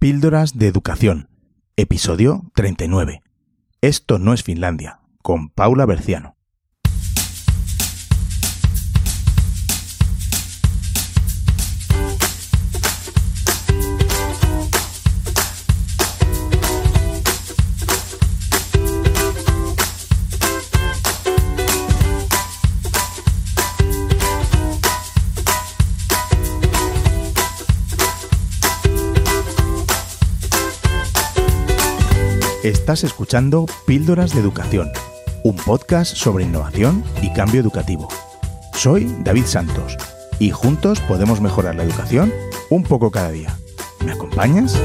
Píldoras de Educación, episodio 39. Esto no es Finlandia, con Paula Berciano. Estás escuchando Píldoras de Educación, un podcast sobre innovación y cambio educativo. Soy David Santos y juntos podemos mejorar la educación un poco cada día. ¿Me acompañas?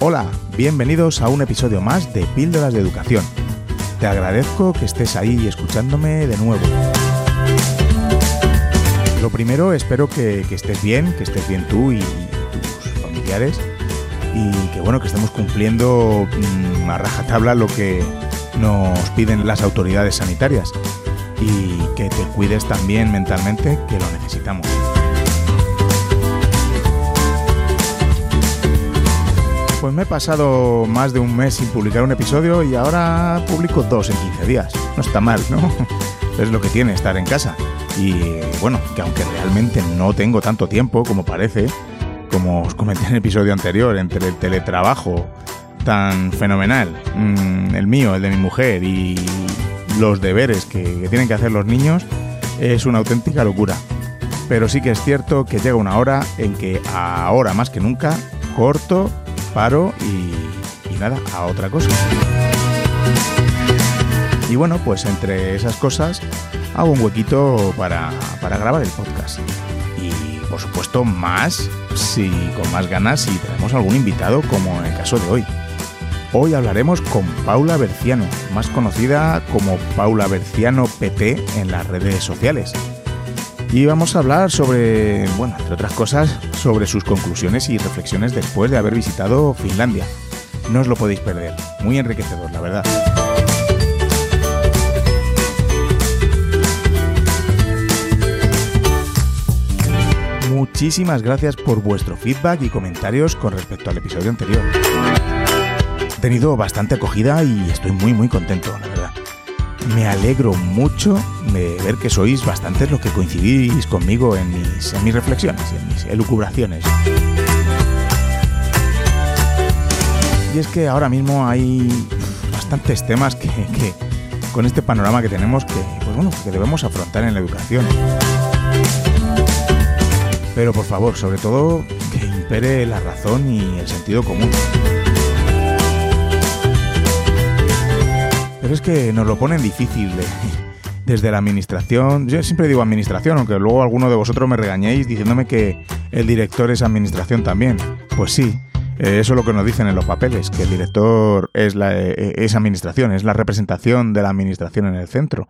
Hola, bienvenidos a un episodio más de Píldoras de Educación. Te agradezco que estés ahí escuchándome de nuevo. Lo primero, espero que, estés bien, que estés bien tú y, tus familiares y que bueno, que estemos cumpliendo mm, a rajatabla lo que nos piden las autoridades sanitarias y que te cuides también mentalmente, que lo necesitamos. Pues me he pasado más de un mes sin publicar un episodio y ahora publico dos en 15 días. No está mal, ¿no? Es lo que tiene estar en casa. Y bueno, que aunque realmente no tengo tanto tiempo como parece, como os comenté en el episodio anterior, entre el teletrabajo tan fenomenal, mm, el mío, el de mi mujer y los deberes que, tienen que hacer los niños, es una auténtica locura. Pero sí que es cierto que llega una hora en que ahora más que nunca corto, paro y, y nada, a otra cosa. Y bueno, pues entre esas cosas hago un huequito para, grabar el podcast. Y por supuesto más, si con más ganas, si tenemos algún invitado como en el caso de hoy. Hoy hablaremos con Paula Berciano, más conocida como Paula Berciano PT en las redes sociales. Y vamos a hablar sobre, bueno, entre otras cosas, sobre sus conclusiones y reflexiones después de haber visitado Finlandia. No os lo podéis perder, muy enriquecedor, la verdad. Muchísimas gracias por vuestro feedback y comentarios con respecto al episodio anterior. He tenido bastante acogida y estoy muy muy contento, la verdad. Me alegro mucho de ver que sois bastantes los que coincidís conmigo en mis, en mis reflexiones en mis elucubraciones. Y es que ahora mismo hay bastantes temas que, con este panorama que tenemos que, pues debemos afrontar en la educación. Pero por favor, sobre todo, que impere la razón y el sentido común. Pero es que nos lo ponen difícil desde la administración. Yo siempre digo administración, aunque luego alguno de vosotros me regañéis diciéndome que el director es administración también. Pues sí, eh, eso es lo que nos dicen en los papeles, que el director es, la, eh, es administración, es la representación de la administración en el centro.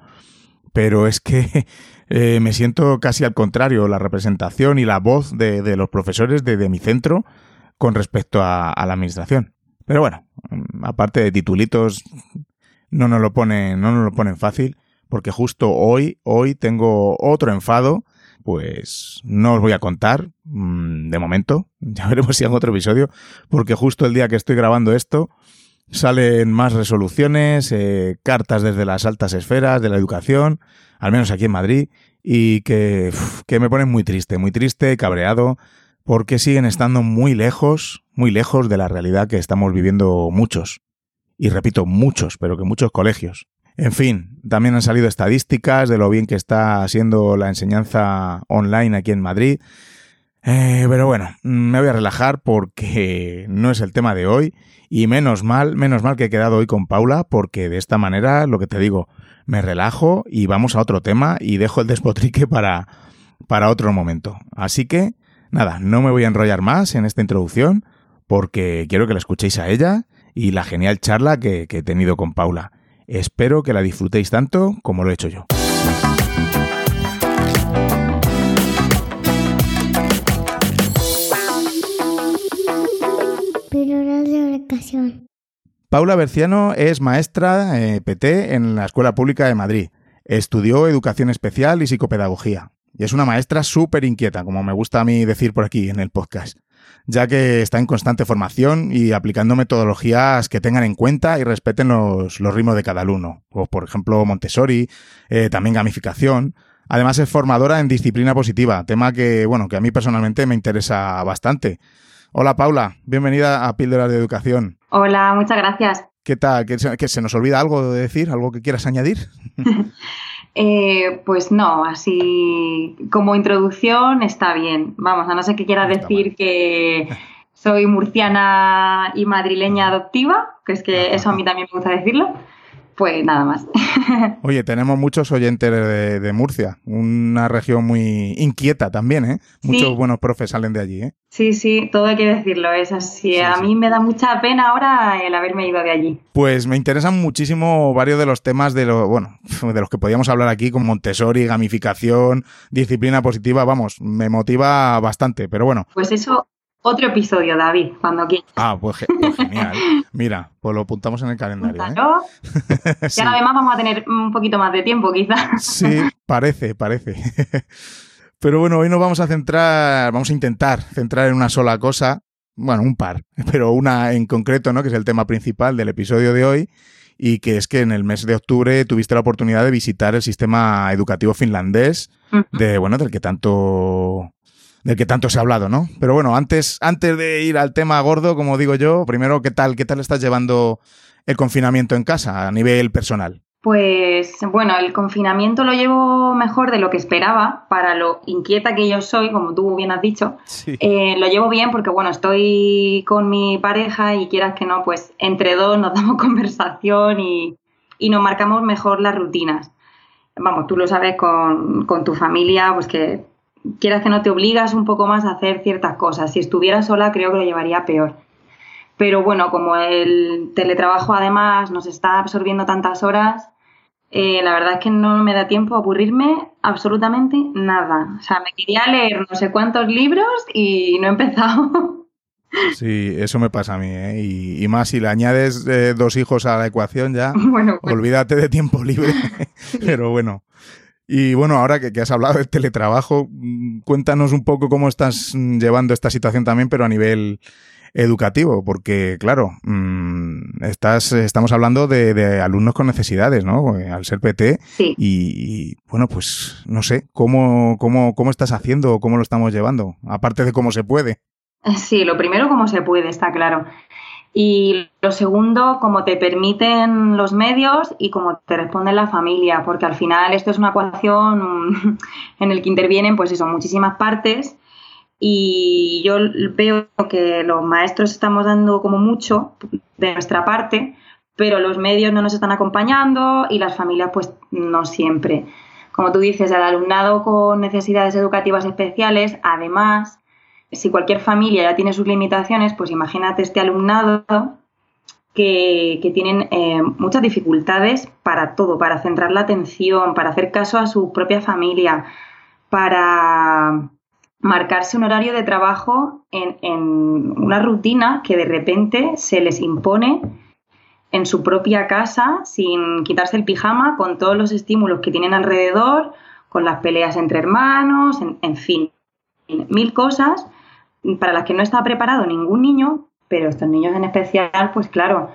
Pero es que eh, me siento casi al contrario, la representación y la voz de, los profesores de, mi centro con respecto a, la administración. Pero bueno, mm, aparte de titulitos, no nos lo ponen, no nos lo ponen fácil, porque justo hoy, hoy tengo otro enfado, pues no os voy a contar, mm, de momento, ya veremos si hago otro episodio, porque justo el día que estoy grabando esto, salen más resoluciones, eh, cartas desde las altas esferas de la educación, al menos aquí en Madrid, y que, que me ponen muy triste, muy triste, cabreado, porque siguen estando muy lejos, muy lejos de la realidad que estamos viviendo muchos. Y repito, muchos, pero que muchos colegios. En fin, también han salido estadísticas de lo bien que está siendo la enseñanza online aquí en Madrid. Eh, pero bueno, me voy a relajar porque no es el tema de hoy y menos mal, menos mal que he quedado hoy con Paula porque de esta manera, lo que te digo, me relajo y vamos a otro tema y dejo el despotrique para, para otro momento. Así que, nada, no me voy a enrollar más en esta introducción porque quiero que la escuchéis a ella y la genial charla que, que he tenido con Paula. Espero que la disfrutéis tanto como lo he hecho yo. Paula Berciano es maestra eh, PT en la Escuela Pública de Madrid. Estudió educación especial y psicopedagogía. Y es una maestra súper inquieta, como me gusta a mí decir por aquí en el podcast, ya que está en constante formación y aplicando metodologías que tengan en cuenta y respeten los, ritmos de cada alumno. O, por ejemplo, Montessori, eh, también gamificación. Además es formadora en disciplina positiva, tema que, bueno, que a mí personalmente me interesa bastante. Hola Paula, bienvenida a Píldoras de Educación. Hola, muchas gracias. ¿Qué tal? ¿Que se, nos olvida algo de decir? ¿Algo que quieras añadir? Eh, pues no, así como introducción está bien. Vamos, a no ser que quieras decir que soy murciana y madrileña adoptiva, que es que eso a mí también me gusta decirlo pues nada más. Oye, tenemos muchos oyentes de, Murcia, una región muy inquieta también, ¿eh? Muchos buenos profes salen de allí, ¿eh? Sí, sí, todo hay que decirlo, es así. a mí me da mucha pena ahora el haberme ido de allí. Pues me interesan muchísimo varios de los temas de lo, bueno, de los que podíamos hablar aquí, como Montessori, gamificación, disciplina positiva, vamos, me motiva bastante, pero bueno. Pues eso otro episodio, David, cuando quieras. Ah, pues, pues, genial. Mira, pues lo apuntamos en el calendario. ¿eh? Y ahora además vamos a tener un poquito más de tiempo, quizás. sí, parece, parece. Pero bueno, hoy nos vamos a centrar, vamos a intentar centrar en una sola cosa, bueno, un par, pero una en concreto, ¿no? Que es el tema principal del episodio de hoy y que es que en el mes de octubre tuviste la oportunidad de visitar el sistema educativo finlandés, de bueno, del que tanto del que tanto se ha hablado, ¿no? Pero bueno, antes, antes de ir al tema gordo, como digo yo, primero, ¿qué tal, qué tal estás llevando el confinamiento en casa a nivel personal? Pues bueno, el confinamiento lo llevo mejor de lo que esperaba, para lo inquieta que yo soy, como tú bien has dicho. Eh, lo llevo bien porque bueno, estoy con mi pareja y quieras que no, pues entre dos nos damos conversación y, y nos marcamos mejor las rutinas. Vamos, tú lo sabes con, con tu familia, pues que quieras que no te obligas un poco más a hacer ciertas cosas. Si estuviera sola creo que lo llevaría peor. Pero bueno, como el teletrabajo además nos está absorbiendo tantas horas, eh, la verdad es que no me da tiempo a aburrirme absolutamente nada. O sea, me quería leer no sé cuántos libros y no he empezado. Sí, eso me pasa a mí, ¿eh? y, más si le añades eh, dos hijos a la ecuación ya, bueno, pues olvídate de tiempo libre. Pero bueno, y bueno, ahora que, has hablado del teletrabajo, mm, cuéntanos un poco cómo estás mm, llevando esta situación también, pero a nivel educativo, porque claro, mm, estás, estamos hablando de, alumnos con necesidades, ¿no? Eh, al ser PT. Sí. Y, bueno, pues no sé, ¿cómo, cómo, ¿cómo estás haciendo o cómo lo estamos llevando? Aparte de cómo se puede. Sí, lo primero cómo se puede, está claro. Y lo segundo, cómo te permiten los medios y cómo te responde la familia, porque al final esto es una ecuación en el que intervienen, pues eso, muchísimas partes. Y yo veo que los maestros estamos dando como mucho de nuestra parte, pero los medios no nos están acompañando y las familias pues no siempre. Como tú dices, el alumnado con necesidades educativas especiales, además, si cualquier familia ya tiene sus limitaciones, pues imagínate este alumnado que, tienen eh, muchas dificultades para todo, para centrar la atención, para hacer caso a su propia familia, para marcarse un horario de trabajo en, en una rutina que de repente se les impone en su propia casa sin quitarse el pijama, con todos los estímulos que tienen alrededor, con las peleas entre hermanos, en fin, mil cosas para las que no está preparado ningún niño, pero estos niños en especial, pues claro,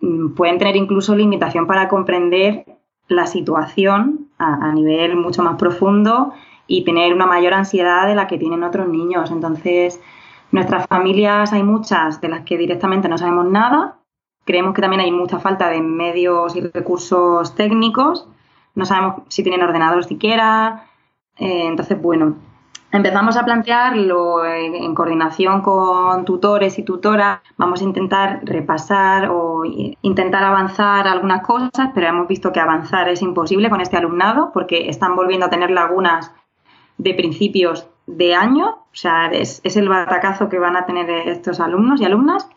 mm, pueden tener incluso limitación para comprender la situación a, nivel mucho más profundo y tener una mayor ansiedad de la que tienen otros niños. Entonces, nuestras familias hay muchas de las que directamente no sabemos nada. Creemos que también hay mucha falta de medios y recursos técnicos. No sabemos si tienen ordenador siquiera. Eh, entonces, bueno, Empezamos a plantearlo en, coordinación con tutores y tutoras. Vamos a intentar repasar o intentar avanzar algunas cosas, pero hemos visto que avanzar es imposible con este alumnado porque están volviendo a tener lagunas de principios de año. O sea, es, es el batacazo que van a tener estos alumnos y alumnas.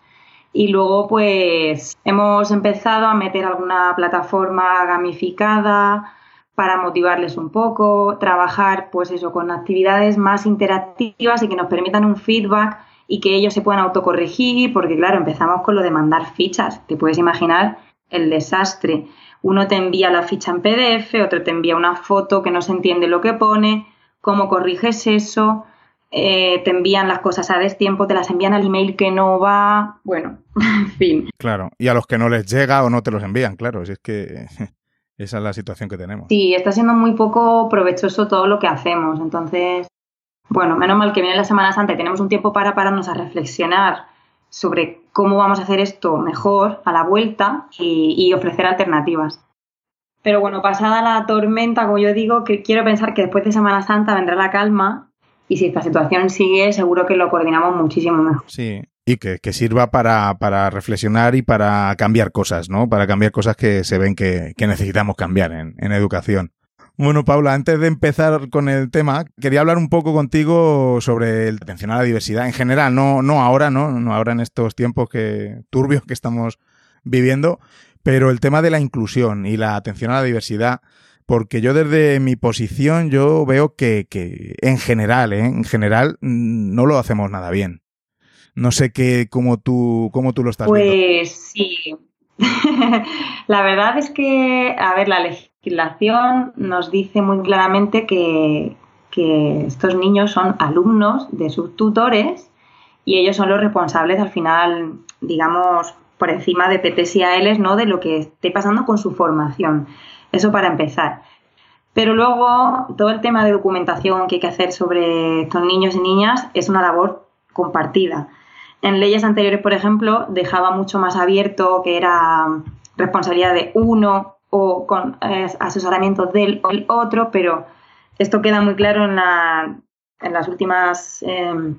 Y luego, pues, hemos empezado a meter alguna plataforma gamificada, para motivarles un poco, trabajar pues eso con actividades más interactivas y que nos permitan un feedback y que ellos se puedan autocorregir, porque claro, empezamos con lo de mandar fichas, te puedes imaginar el desastre. Uno te envía la ficha en PDF, otro te envía una foto que no se entiende lo que pone, cómo corriges eso, eh, te envían las cosas a destiempo, te las envían al email que no va, bueno, en fin. Claro, y a los que no les llega o no te los envían, claro, si es que esa es la situación que tenemos. Sí, está siendo muy poco provechoso todo lo que hacemos, entonces, bueno, menos mal que viene la Semana Santa y tenemos un tiempo para pararnos a reflexionar sobre cómo vamos a hacer esto mejor a la vuelta y, ofrecer alternativas. Pero bueno, pasada la tormenta, como yo digo, que quiero pensar que después de Semana Santa vendrá la calma y si esta situación sigue, seguro que lo coordinamos muchísimo mejor. Sí, y que, sirva para, para, reflexionar y para cambiar cosas, ¿no? Para cambiar cosas que se ven que, necesitamos cambiar en, en educación. Bueno, Paula, antes de empezar con el tema, quería hablar un poco contigo sobre el atención a la diversidad en general, no, no ahora, ¿no? No ahora en estos tiempos que, turbios que estamos viviendo, pero el tema de la inclusión y la atención a la diversidad, porque yo desde mi posición yo veo que, que en general, ¿eh? en general mm, no lo hacemos nada bien. No sé qué, cómo tú, cómo tú lo estás viendo. Pues sí. la verdad es que, a ver, la legislación nos dice muy claramente que, estos niños son alumnos de sus tutores y ellos son los responsables al final, digamos, por encima de PTs ¿no? De lo que esté pasando con su formación. Eso para empezar. Pero luego todo el tema de documentación que hay que hacer sobre estos niños y niñas es una labor compartida. En leyes anteriores, por ejemplo, dejaba mucho más abierto que era responsabilidad de uno o con eh, asesoramiento del el otro, pero esto queda muy claro en, la, en las últimas em,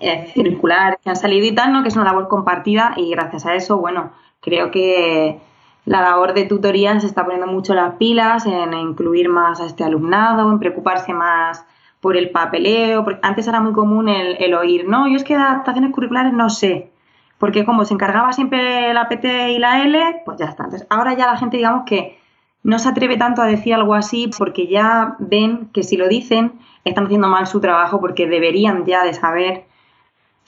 eh, circulares que han salido y tal, ¿no? que es una labor compartida y gracias a eso, bueno, creo que la labor de tutoría se está poniendo mucho las pilas en incluir más a este alumnado, en preocuparse más por el papeleo, porque antes era muy común el, oír, no, yo es que adaptaciones curriculares no sé, porque como se encargaba siempre la PT y la L, pues ya está. Entonces, ahora ya la gente, digamos que no se atreve tanto a decir algo así porque ya ven que si lo dicen están haciendo mal su trabajo porque deberían ya de saber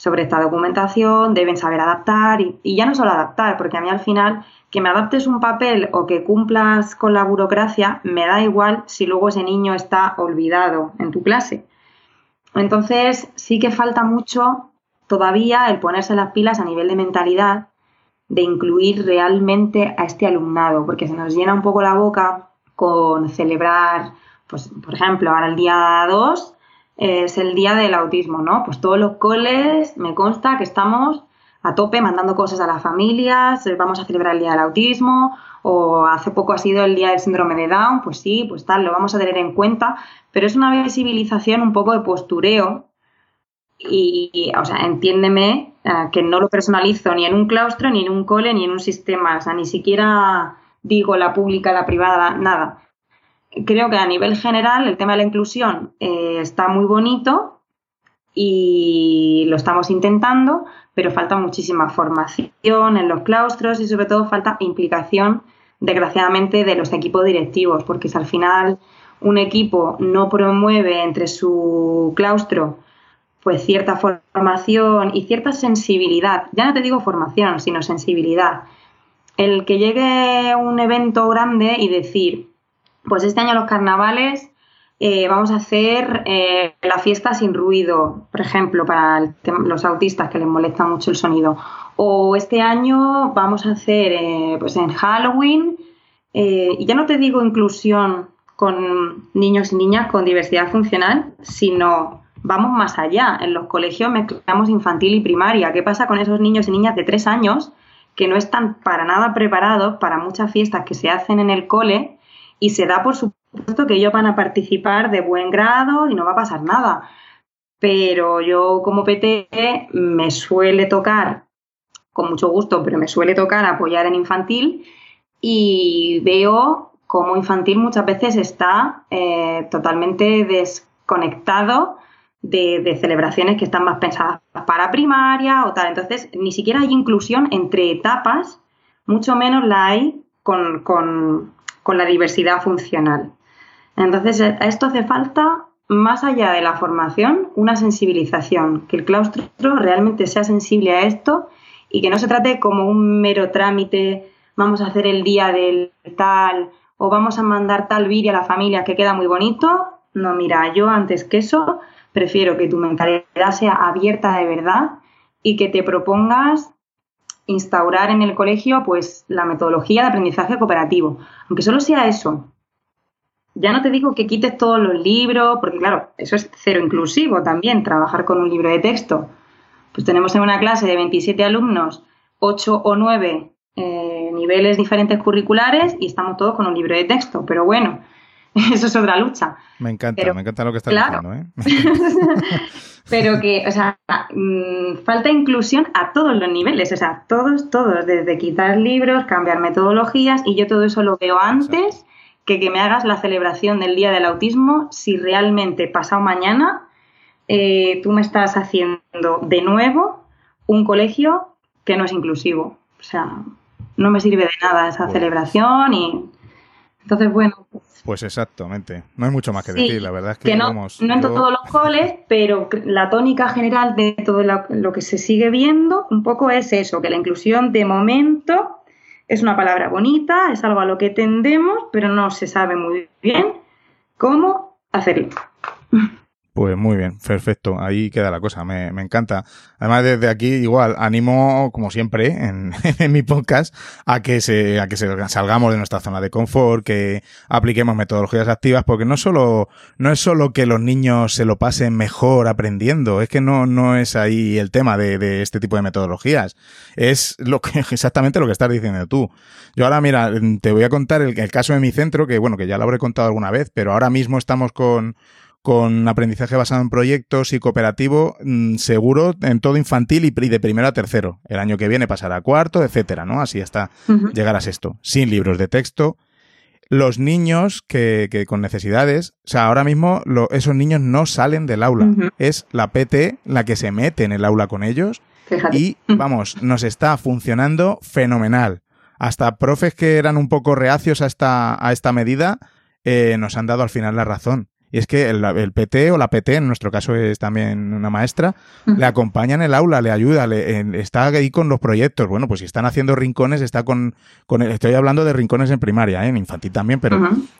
sobre esta documentación, deben saber adaptar y, y ya no solo adaptar, porque a mí al final que me adaptes un papel o que cumplas con la burocracia, me da igual si luego ese niño está olvidado en tu clase. Entonces, sí que falta mucho todavía el ponerse las pilas a nivel de mentalidad, de incluir realmente a este alumnado, porque se nos llena un poco la boca con celebrar, pues, por ejemplo, ahora el día 2 es el día del autismo, ¿no? Pues todos los coles, me consta que estamos a tope mandando cosas a las familias, vamos a celebrar el Día del Autismo o hace poco ha sido el Día del Síndrome de Down, pues sí, pues tal, lo vamos a tener en cuenta, pero es una visibilización un poco de postureo y, o sea, entiéndeme eh, que no lo personalizo ni en un claustro, ni en un cole, ni en un sistema, o sea, ni siquiera digo la pública, la privada, nada. Creo que a nivel general el tema de la inclusión eh, está muy bonito y lo estamos intentando, pero falta muchísima formación en los claustros y sobre todo falta implicación, desgraciadamente, de los equipos directivos, porque si al final un equipo no promueve entre su claustro pues cierta formación y cierta sensibilidad, ya no te digo formación, sino sensibilidad. El que llegue un evento grande y decir, pues este año los carnavales eh, vamos a hacer eh, la fiesta sin ruido, por ejemplo, para los autistas que les molesta mucho el sonido. O este año vamos a hacer, eh, pues en Halloween, y ya no te digo inclusión con niños y niñas con diversidad funcional, sino vamos más allá. En los colegios mezclamos infantil y primaria. ¿Qué pasa con esos niños y niñas de tres años que no están para nada preparados para muchas fiestas que se hacen en el cole y se da por su supuesto que ellos van a participar de buen grado y no va a pasar nada. Pero yo como PT me suele tocar, con mucho gusto, pero me suele tocar apoyar en infantil y veo cómo infantil muchas veces está eh, totalmente desconectado de, celebraciones que están más pensadas para primaria o tal. Entonces, ni siquiera hay inclusión entre etapas, mucho menos la hay con la diversidad funcional. Entonces, a esto hace falta, más allá de la formación, una sensibilización, que el claustro realmente sea sensible a esto y que no se trate como un mero trámite vamos a hacer el día del tal o vamos a mandar tal vídeo a la familia que queda muy bonito. No, mira, yo antes que eso prefiero que tu mentalidad sea abierta de verdad y que te propongas instaurar en el colegio pues la metodología de aprendizaje cooperativo, aunque solo sea eso. Ya no te digo que quites todos los libros, porque claro, eso es cero inclusivo también, trabajar con un libro de texto. Pues tenemos en una clase de 27 alumnos, 8 o 9 eh, niveles diferentes curriculares y estamos todos con un libro de texto, pero bueno, eso es otra lucha. Me encanta, me encanta lo que estás diciendo. ¿eh? pero que, o sea, mm, falta inclusión a todos los niveles, o sea, todos, todos, desde quitar libros, cambiar metodologías, y yo todo eso lo veo antes que que me hagas la celebración del Día del Autismo si realmente pasado mañana eh, tú me estás haciendo de nuevo un colegio que no es inclusivo. O sea, no me sirve de nada esa celebración y entonces, bueno. Pues exactamente. No hay mucho más que decir, la verdad es que, no, no en todos los coles, pero la tónica general de todo lo, que se sigue viendo un poco es eso, que la inclusión de momento es una palabra bonita, es algo a lo que tendemos, pero no se sabe muy bien cómo hacerlo. Pues muy bien, perfecto. Ahí queda la cosa, me, encanta. Además, desde aquí, igual, animo, como siempre, en, mi podcast, a que se, a que salgamos de nuestra zona de confort, que apliquemos metodologías activas, porque no solo, no es solo que los niños se lo pasen mejor aprendiendo, es que no, no es ahí el tema de, este tipo de metodologías. Es lo que, exactamente lo que estás diciendo tú. Yo ahora, mira, te voy a contar el, el caso de mi centro, que bueno, que ya lo habré contado alguna vez, pero ahora mismo estamos con, con aprendizaje basado en proyectos y cooperativo mm, seguro en todo infantil y de primero a tercero. El año que viene pasará a cuarto, etcétera, ¿no? Así hasta llegar a sexto. Sin libros de texto. Los niños que, que con necesidades, o sea, ahora mismo esos niños no salen del aula. Es la PT la que se mete en el aula con ellos. Y vamos, nos está funcionando fenomenal. Hasta profes que eran un poco reacios a esta, a esta medida eh, nos han dado al final la razón. Y es que el, PT o la PT, en nuestro caso es también una maestra, le acompaña en el aula, le ayuda, le, está ahí con los proyectos. Bueno, pues si están haciendo rincones, está con, con estoy hablando de rincones en primaria, ¿eh? en infantil también, pero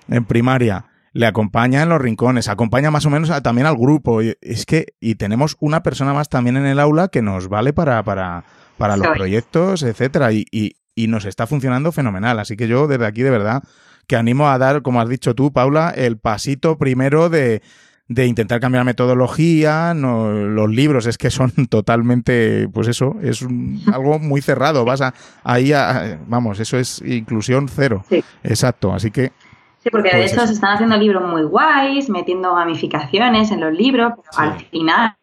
en primaria le acompaña en los rincones, acompaña más o menos también al grupo. Y, es que, y tenemos una persona más también en el aula que nos vale para, para, para los proyectos, etcétera, y, y, y nos está funcionando fenomenal. Así que yo desde aquí de verdad que animo a dar, como has dicho tú, Paula, el pasito primero de, de intentar cambiar metodología, no, los libros. Es que son totalmente, pues eso, es algo muy cerrado, vas a, ahí, a, vamos, eso es inclusión cero. Exacto, así que... Sí, porque de hecho se están haciendo libros muy guays, metiendo gamificaciones en los libros, pero al final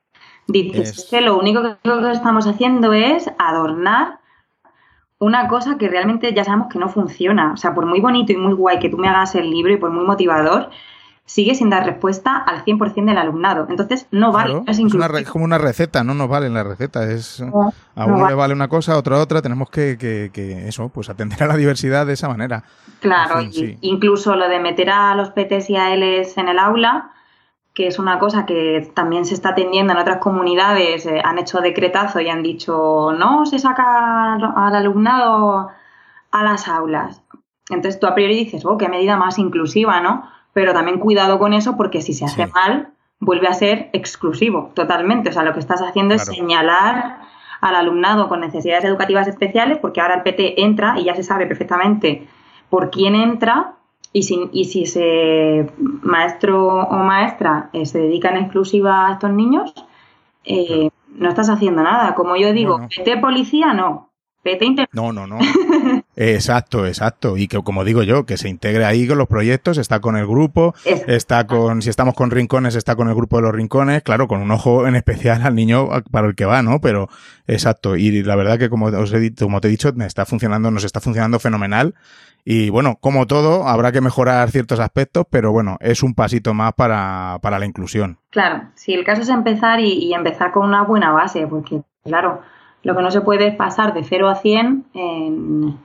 dices que lo único que estamos haciendo es adornar una cosa que realmente ya sabemos que no funciona. O sea, por muy bonito y muy guay que tú me hagas el libro y por muy motivador, sigue sin dar respuesta al 100% del alumnado. Entonces, no vale. es, como una receta, no nos vale la receta. Es, a uno le vale una cosa, a otro otra. Tenemos que, que, eso, pues atender a la diversidad de esa manera. Claro, incluso lo de meter a los PTs y a Ls en el aula, que es una cosa que también se está atendiendo en otras comunidades, eh, han hecho decretazo y han dicho no se saca al alumnado a las aulas. Entonces tú a priori dices, oh, qué medida más inclusiva, ¿no? Pero también cuidado con eso porque si se hace mal, vuelve a ser exclusivo totalmente. O sea, lo que estás haciendo es señalar al alumnado con necesidades educativas especiales porque ahora el PT entra y ya se sabe perfectamente por quién entra y si, y si ese maestro o maestra eh, se dedica en exclusiva a estos niños, eh, no estás haciendo nada. Como yo digo, no, policía, no. PT No, no, no. exacto, exacto. Y que, como digo yo, que se integre ahí con los proyectos, está con el grupo, está con, si estamos con rincones, está con el grupo de los rincones, claro, con un ojo en especial al niño para el que va, ¿no? Pero, exacto. Y la verdad que, como os he, como te he dicho, me está funcionando, nos está funcionando fenomenal. Y bueno, como todo, habrá que mejorar ciertos aspectos, pero bueno, es un pasito más para, para la inclusión. Claro, si el caso es empezar y, empezar con una buena base, porque claro, lo que no se puede es pasar de 0 a 100 en,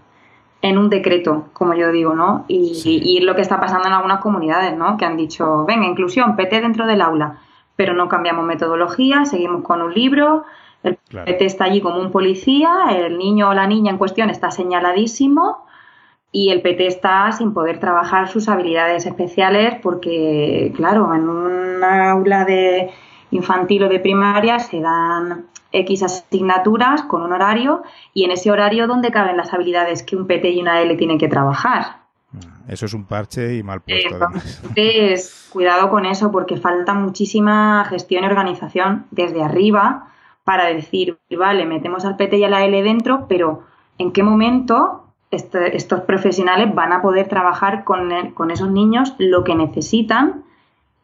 en un decreto, como yo digo, ¿no? Y, y, lo que está pasando en algunas comunidades, ¿no? Que han dicho, venga, inclusión, PT dentro del aula, pero no cambiamos metodología, seguimos con un libro, el PT está allí como un policía, el niño o la niña en cuestión está señaladísimo y el PT está sin poder trabajar sus habilidades especiales porque, claro, en un aula de infantil o de primaria se dan X asignaturas con un horario y en ese horario donde caben las habilidades que un PT y una L tienen que trabajar. Eso es un parche y mal puesto. Entonces, cuidado con eso porque falta muchísima gestión y organización desde arriba para decir, vale, metemos al PT y a la L dentro, pero ¿en qué momento este, estos profesionales van a poder trabajar con, con esos niños lo que necesitan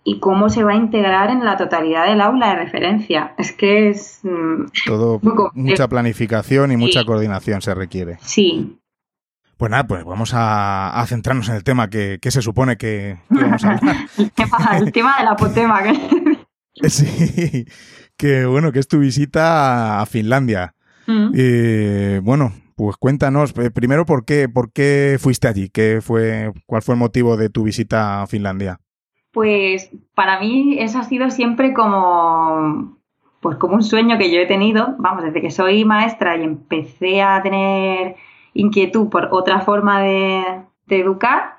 y cómo se va a integrar en la totalidad del aula de referencia. Es que es... Mm, Todo, mucha planificación y mucha coordinación se requiere. Sí. Pues nada, pues vamos a, centrarnos en el tema que, se supone que, vamos a hablar. el, tema, el tema del apotema. sí, que bueno, que es tu visita a Finlandia. Mm. Eh, bueno, pues cuéntanos, eh, primero, ¿por qué, ¿por qué fuiste allí? ¿Qué fue, ¿Cuál fue el motivo de tu visita a Finlandia? Pues para mí eso ha sido siempre como, pues como un sueño que yo he tenido, vamos, desde que soy maestra y empecé a tener inquietud por otra forma de, educar,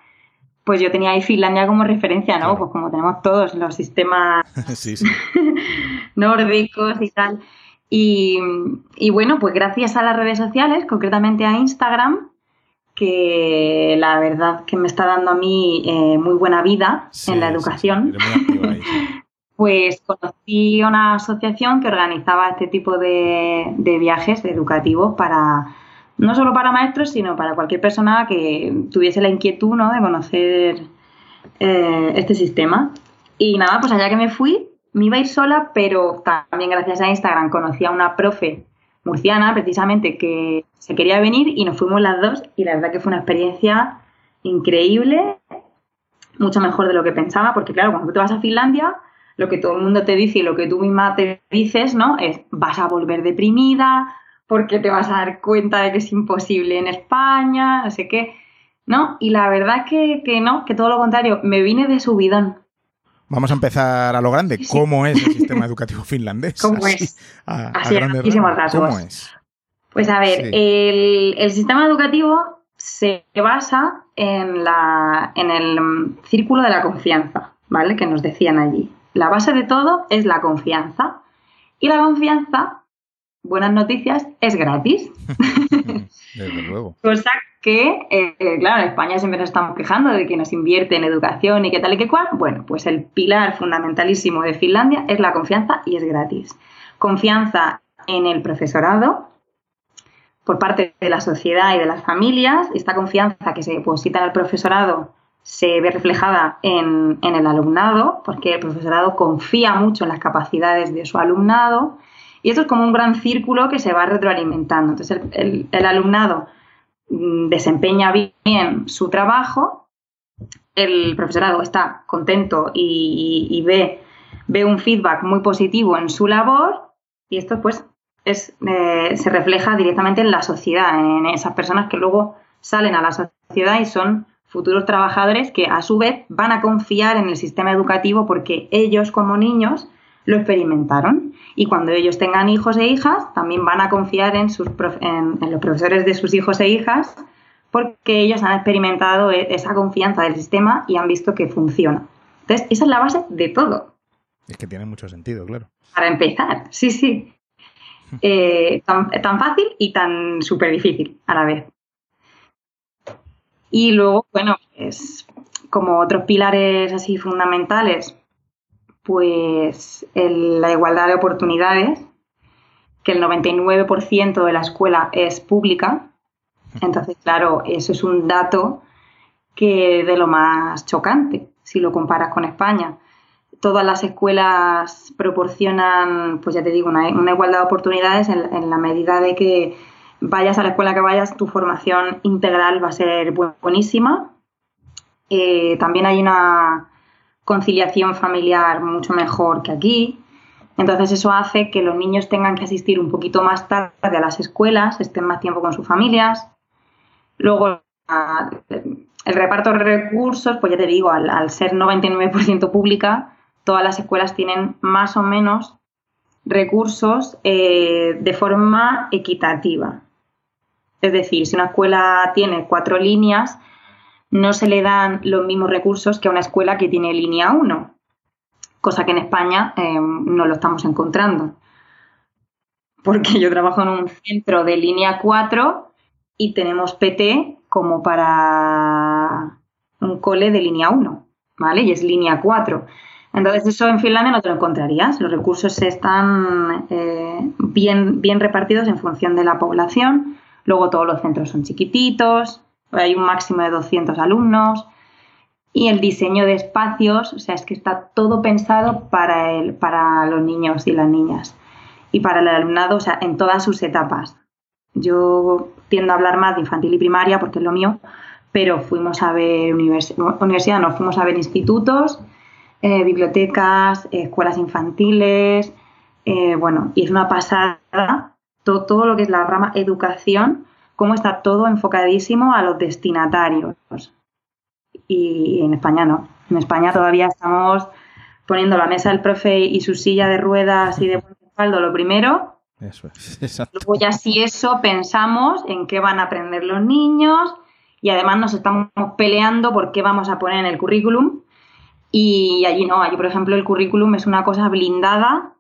pues yo tenía ahí Finlandia como referencia, ¿no? Pues como tenemos todos los sistemas nórdicos y tal. Y, bueno, pues gracias a las redes sociales, concretamente a Instagram, que la verdad que me está dando a mí eh, muy buena vida en la educación. pues conocí una asociación que organizaba este tipo de, viajes educativos para no solo para maestros, sino para cualquier persona que tuviese la inquietud ¿no? de conocer eh, este sistema. Y nada, pues allá que me fui, me iba a ir sola, pero también gracias a Instagram conocí a una profe murciana, precisamente, que se quería venir y nos fuimos las dos y la verdad que fue una experiencia increíble, mucho mejor de lo que pensaba, porque claro, cuando tú te vas a Finlandia, lo que todo el mundo te dice y lo que tú misma te dices, ¿no? Es vas a volver deprimida, porque te vas a dar cuenta de que es imposible en España, no sé qué, ¿no? Y la verdad que, que no, que todo lo contrario, me vine de subidón. Vamos a empezar a lo grande. ¿Cómo es el sistema educativo finlandés? ¿Cómo es? Así, ¿Cómo es? Pues a ver, el, sistema educativo se basa en, la, en el círculo de la confianza, ¿vale? Que nos decían allí. La base de todo es la confianza. Y la confianza, buenas noticias, es gratis. Desde luego. Cosa que, eh, claro, en España siempre nos estamos quejando de que nos invierte en educación y qué tal y qué cual. Bueno, pues el pilar fundamentalísimo de Finlandia es la confianza y es gratis. Confianza en el profesorado por parte de la sociedad y de las familias. Esta confianza que se deposita en el profesorado se ve reflejada en, el alumnado, porque el profesorado confía mucho en las capacidades de su alumnado. Y esto es como un gran círculo que se va retroalimentando. Entonces, el alumnado Mm, desempeña bien su trabajo, el profesorado está contento y, ve, ve, un feedback muy positivo en su labor y esto pues es, eh, se refleja directamente en la sociedad, en esas personas que luego salen a la sociedad y son futuros trabajadores que a su vez van a confiar en el sistema educativo porque ellos como niños lo experimentaron. Y cuando ellos tengan hijos e hijas, también van a confiar en, sus en, los profesores de sus hijos e hijas porque ellos han experimentado e, esa confianza del sistema y han visto que funciona. Entonces, esa es la base de todo. Es que tiene mucho sentido, claro. Para empezar, sí, sí. Eh, tan, tan, fácil y tan súper difícil a la vez. Y luego, bueno, pues como otros pilares así fundamentales, pues la igualdad de oportunidades, que el 99% de la escuela es pública. Entonces, claro, eso es un dato que de lo más chocante si lo comparas con España. Todas las escuelas proporcionan, pues ya te digo, una, igualdad de oportunidades en, la medida de que vayas a la escuela que vayas, tu formación integral va a ser buenísima. Eh, también hay una, conciliación familiar mucho mejor que aquí. Entonces eso hace que los niños tengan que asistir un poquito más tarde a las escuelas, estén más tiempo con sus familias. Luego, el reparto de recursos, pues ya te digo, al, ser 99% pública, todas las escuelas tienen más o menos recursos eh, de forma equitativa. Es decir, si una escuela tiene cuatro líneas, no se le dan los mismos recursos que a una escuela que tiene línea 1, cosa que en España eh, no lo estamos encontrando. Porque yo trabajo en un centro de línea 4 y tenemos PT como para un cole de línea 1, ¿vale? Y es línea 4. Entonces eso en Finlandia no te lo encontrarías. Los recursos están eh, bien, bien repartidos en función de la población. Luego todos los centros son chiquititos, hay un máximo de 200 alumnos y el diseño de espacios, o sea, es que está todo pensado para, el, para los niños y las niñas y para el alumnado, o sea, en todas sus etapas. Yo tiendo a hablar más de infantil y primaria porque es lo mío, pero fuimos a ver universidad, no, fuimos a ver institutos, eh, bibliotecas, escuelas infantiles, eh, bueno, y es una pasada todo, todo lo que es la rama educación cómo está todo enfocadísimo a los destinatarios. Y en España no. En España todavía estamos poniendo la mesa del profe y su silla de ruedas y de respaldo lo primero. Eso es, exacto. Luego ya si eso pensamos en qué van a aprender los niños y además nos estamos peleando por qué vamos a poner en el currículum y allí no, allí por ejemplo el currículum es una cosa blindada,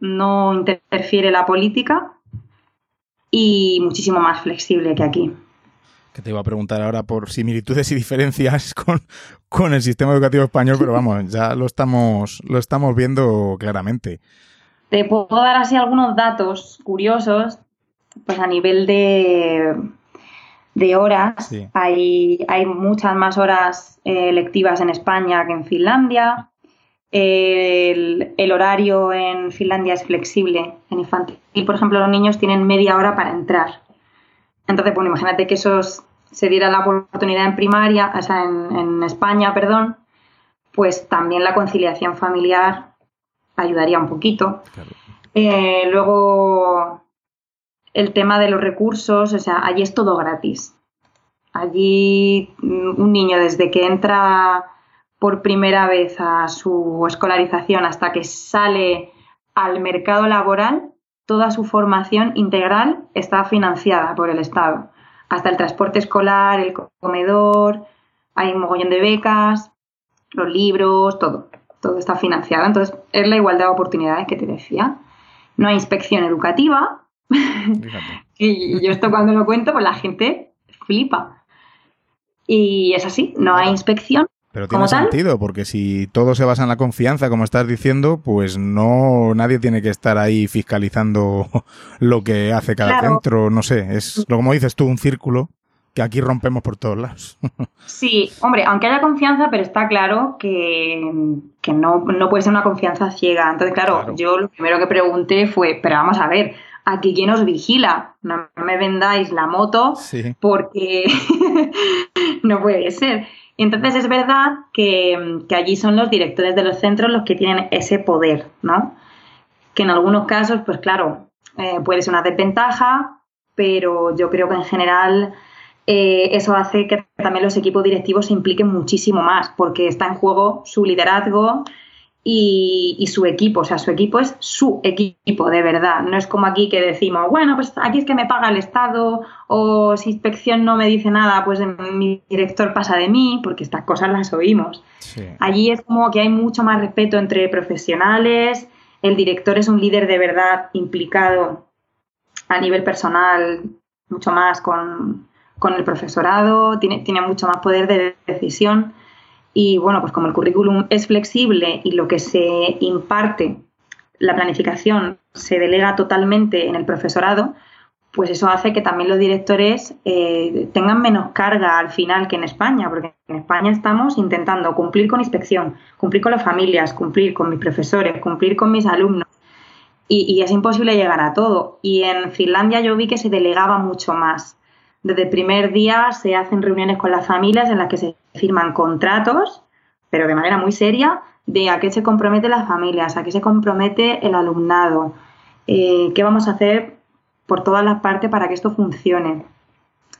no interfiere la política y muchísimo más flexible que aquí. Que te iba a preguntar ahora por similitudes y diferencias con, con el sistema educativo español, pero vamos, ya lo estamos, lo estamos viendo claramente. Te puedo dar así algunos datos curiosos, pues a nivel de, de horas. Hay, hay muchas más horas eh, lectivas en España que en Finlandia. El, horario en Finlandia es flexible en infantil. Y, por ejemplo, los niños tienen media hora para entrar. Entonces, bueno, imagínate que eso se diera la oportunidad en primaria, o sea, en, España, perdón, pues también la conciliación familiar ayudaría un poquito. Eh, luego, el tema de los recursos, o sea, allí es todo gratis. Allí mm, un niño desde que entra por primera vez a su escolarización hasta que sale al mercado laboral, toda su formación integral está financiada por el Estado. Hasta el transporte escolar, el comedor, hay un mogollón de becas, los libros, todo. Todo está financiado. Entonces, es la igualdad de oportunidades que te decía. No hay inspección educativa. y yo esto cuando lo cuento, pues la gente flipa. Y es así, no hay inspección, pero tiene sentido, porque si todo se basa en la confianza, como estás diciendo, pues no nadie tiene que estar ahí fiscalizando lo que hace cada centro, no sé, es como dices tú, un círculo que aquí rompemos por todos lados. Sí, hombre, aunque haya confianza, pero está claro que, no, puede ser una confianza ciega. Entonces, claro, yo lo primero que pregunté fue, pero vamos a ver, aquí quién os vigila, no me vendáis la moto porque no puede ser. Entonces es verdad que, allí son los directores de los centros los que tienen ese poder, ¿no? Que en algunos casos, pues claro, eh, puede ser una desventaja, pero yo creo que en general eh, eso hace que también los equipos directivos se impliquen muchísimo más, porque está en juego su liderazgo, y, su equipo, o sea, su equipo es su equipo de verdad, no es como aquí que decimos, bueno, pues aquí es que me paga el Estado o si inspección no me dice nada, pues mi director pasa de mí, porque estas cosas las oímos. Allí es como que hay mucho más respeto entre profesionales, el director es un líder de verdad implicado a nivel personal, mucho más con, con el profesorado, tiene, tiene mucho más poder de decisión y bueno, pues como el currículum es flexible y lo que se imparte, la planificación se delega totalmente en el profesorado, pues eso hace que también los directores eh, tengan menos carga al final que en España, porque en España estamos intentando cumplir con inspección, cumplir con las familias, cumplir con mis profesores, cumplir con mis alumnos. Y, y es imposible llegar a todo. Y en Finlandia yo vi que se delegaba mucho más. Desde el primer día se hacen reuniones con las familias en las que se firman contratos, pero de manera muy seria, de a qué se comprometen las familias, a qué se compromete el alumnado, eh, qué vamos a hacer por todas las partes para que esto funcione.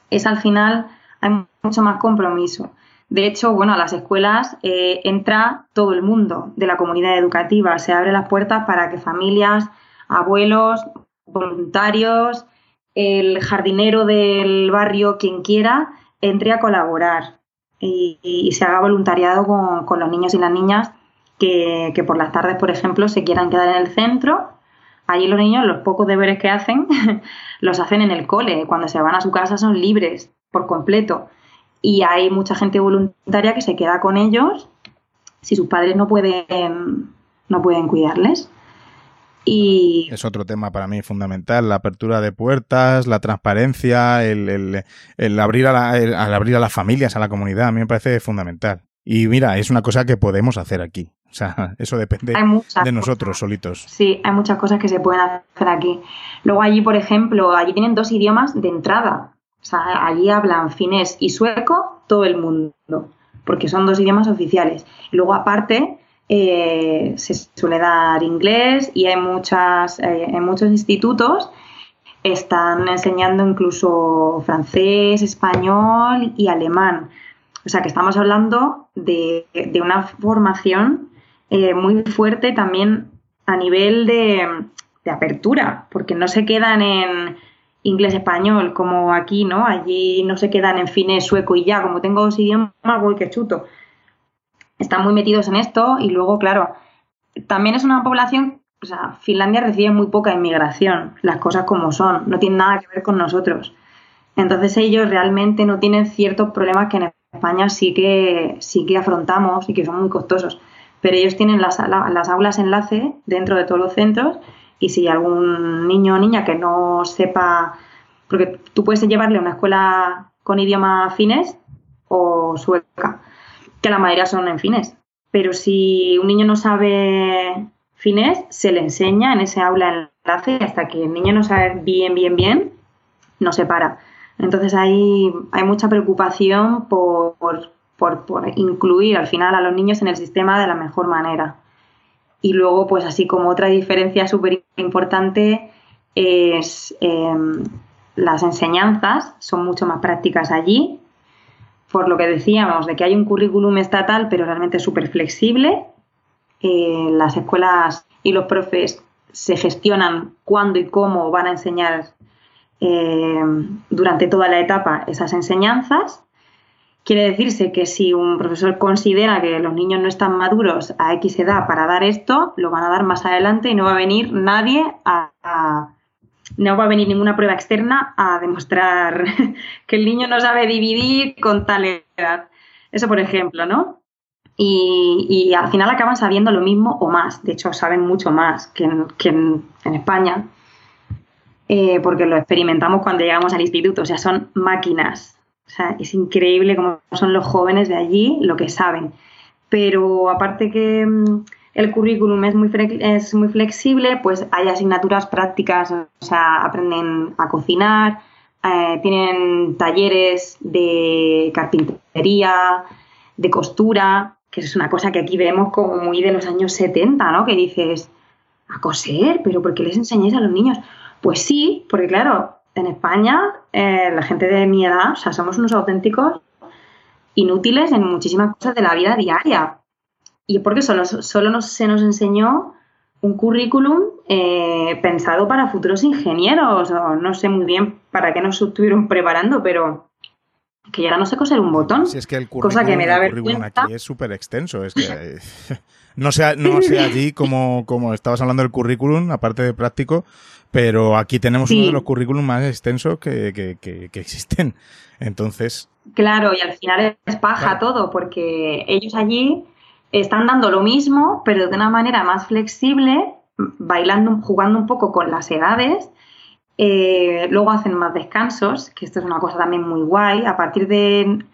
Es al final, hay mucho más compromiso. De hecho, bueno, a las escuelas eh, entra todo el mundo de la comunidad educativa, se abren las puertas para que familias, abuelos, voluntarios, el jardinero del barrio, quien quiera, entre a colaborar y, se haga voluntariado con, los niños y las niñas que, que, por las tardes, por ejemplo, se quieran quedar en el centro. Allí los niños, los pocos deberes que hacen, los hacen en el cole. Cuando se van a su casa son libres por completo. Y hay mucha gente voluntaria que se queda con ellos si sus padres no pueden, no pueden cuidarles. Y... Es otro tema para mí fundamental, la apertura de puertas, la transparencia, el, el, abrir a la, al abrir a las familias, a la comunidad, a mí me parece fundamental. Y mira, es una cosa que podemos hacer aquí. O sea, eso depende de nosotros solitos. Sí, hay muchas cosas que se pueden hacer aquí. Luego allí, por ejemplo, allí tienen dos idiomas de entrada. O sea, allí hablan finés y sueco todo el mundo, porque son dos idiomas oficiales. Y luego aparte, eh, se suele dar inglés y hay muchas, eh, en muchos institutos están enseñando incluso francés, español y alemán. O sea que estamos hablando de, una formación eh, muy fuerte también a nivel de, de, apertura, porque no se quedan en inglés-español como aquí, ¿no? Allí no se quedan en finés, sueco y ya, como tengo dos idiomas, voy que chuto están muy metidos en esto y luego, claro, también es una población, o sea, Finlandia recibe muy poca inmigración, las cosas como son, no tienen nada que ver con nosotros. Entonces ellos realmente no tienen ciertos problemas que en España sí que, sí que afrontamos y que son muy costosos. Pero ellos tienen las, las aulas enlace dentro de todos los centros y si algún niño o niña que no sepa, porque tú puedes llevarle a una escuela con idioma finés o sueca que la mayoría son en finés. Pero si un niño no sabe finés, se le enseña en ese aula enlace hasta que el niño no sabe bien, bien, bien, no se para. Entonces hay, hay mucha preocupación por, por, incluir al final a los niños en el sistema de la mejor manera. Y luego, pues así como otra diferencia súper importante es em, las enseñanzas, son mucho más prácticas allí por lo que decíamos, de que hay un currículum estatal, pero realmente súper flexible. Eh, las escuelas y los profes se gestionan cuándo y cómo van a enseñar eh, durante toda la etapa esas enseñanzas. Quiere decirse que si un profesor considera que los niños no están maduros a X edad para dar esto, lo van a dar más adelante y no va a venir nadie a no va a venir ninguna prueba externa a demostrar que el niño no sabe dividir con tal edad. Eso, por ejemplo, ¿no? Y, al final acaban sabiendo lo mismo o más. De hecho, saben mucho más que en, España, eh, porque lo experimentamos cuando llegamos al instituto. O sea, son máquinas. O sea, es increíble cómo son los jóvenes de allí lo que saben. Pero aparte que mm, el currículum es muy, es muy flexible, pues hay asignaturas prácticas, o sea, aprenden a cocinar, eh, tienen talleres de carpintería, de costura, que es una cosa que aquí vemos como muy de los años 70, ¿no? Que dices, a coser, pero ¿por qué les enseñáis a los niños? Pues sí, porque claro, en España eh, la gente de mi edad, o sea, somos unos auténticos inútiles en muchísimas cosas de la vida diaria y porque solo, solo se nos enseñó un currículum eh, pensado para futuros ingenieros, o no sé muy bien para qué nos estuvieron preparando, pero que ya no sé coser un botón. Si es que el cosa que me da vergüenza. aquí es súper extenso, es que no sé, no sé allí como, como estabas hablando del currículum, aparte de práctico, pero aquí tenemos uno de los currículums más extensos que, que, que, existen. Entonces. Claro, y al final es paja todo, porque ellos allí están dando lo mismo, pero de una manera más flexible, bailando, jugando un poco con las edades. Eh, luego hacen más descansos, que esto es una cosa también muy guay. A partir de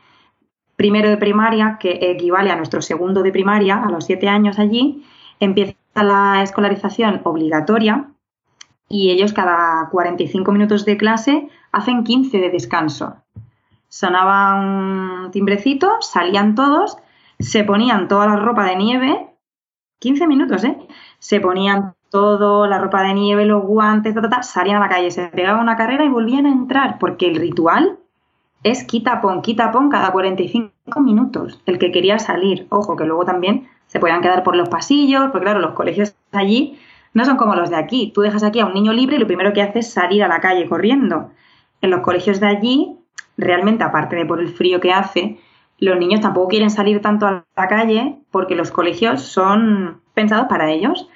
primero de primaria, que equivale a nuestro segundo de primaria, a los siete años allí, empieza la escolarización obligatoria y ellos cada 45 minutos de clase hacen 15 de descanso. Sonaba un timbrecito, salían todos se ponían toda la ropa de nieve, 15 minutos, ¿eh? Se ponían todo, la ropa de nieve, los guantes, salían a la calle, se pegaban una carrera y volvían a entrar, porque el ritual es quita pon, quita pon cada 45 minutos. El que quería salir, ojo, que luego también se podían quedar por los pasillos, porque claro, los colegios allí no son como los de aquí. Tú dejas aquí a un niño libre y lo primero que hace es salir a la calle corriendo. En los colegios de allí, realmente, aparte de por el frío que hace, los niños tampoco quieren salir tanto a la calle porque los colegios son pensados para ellos.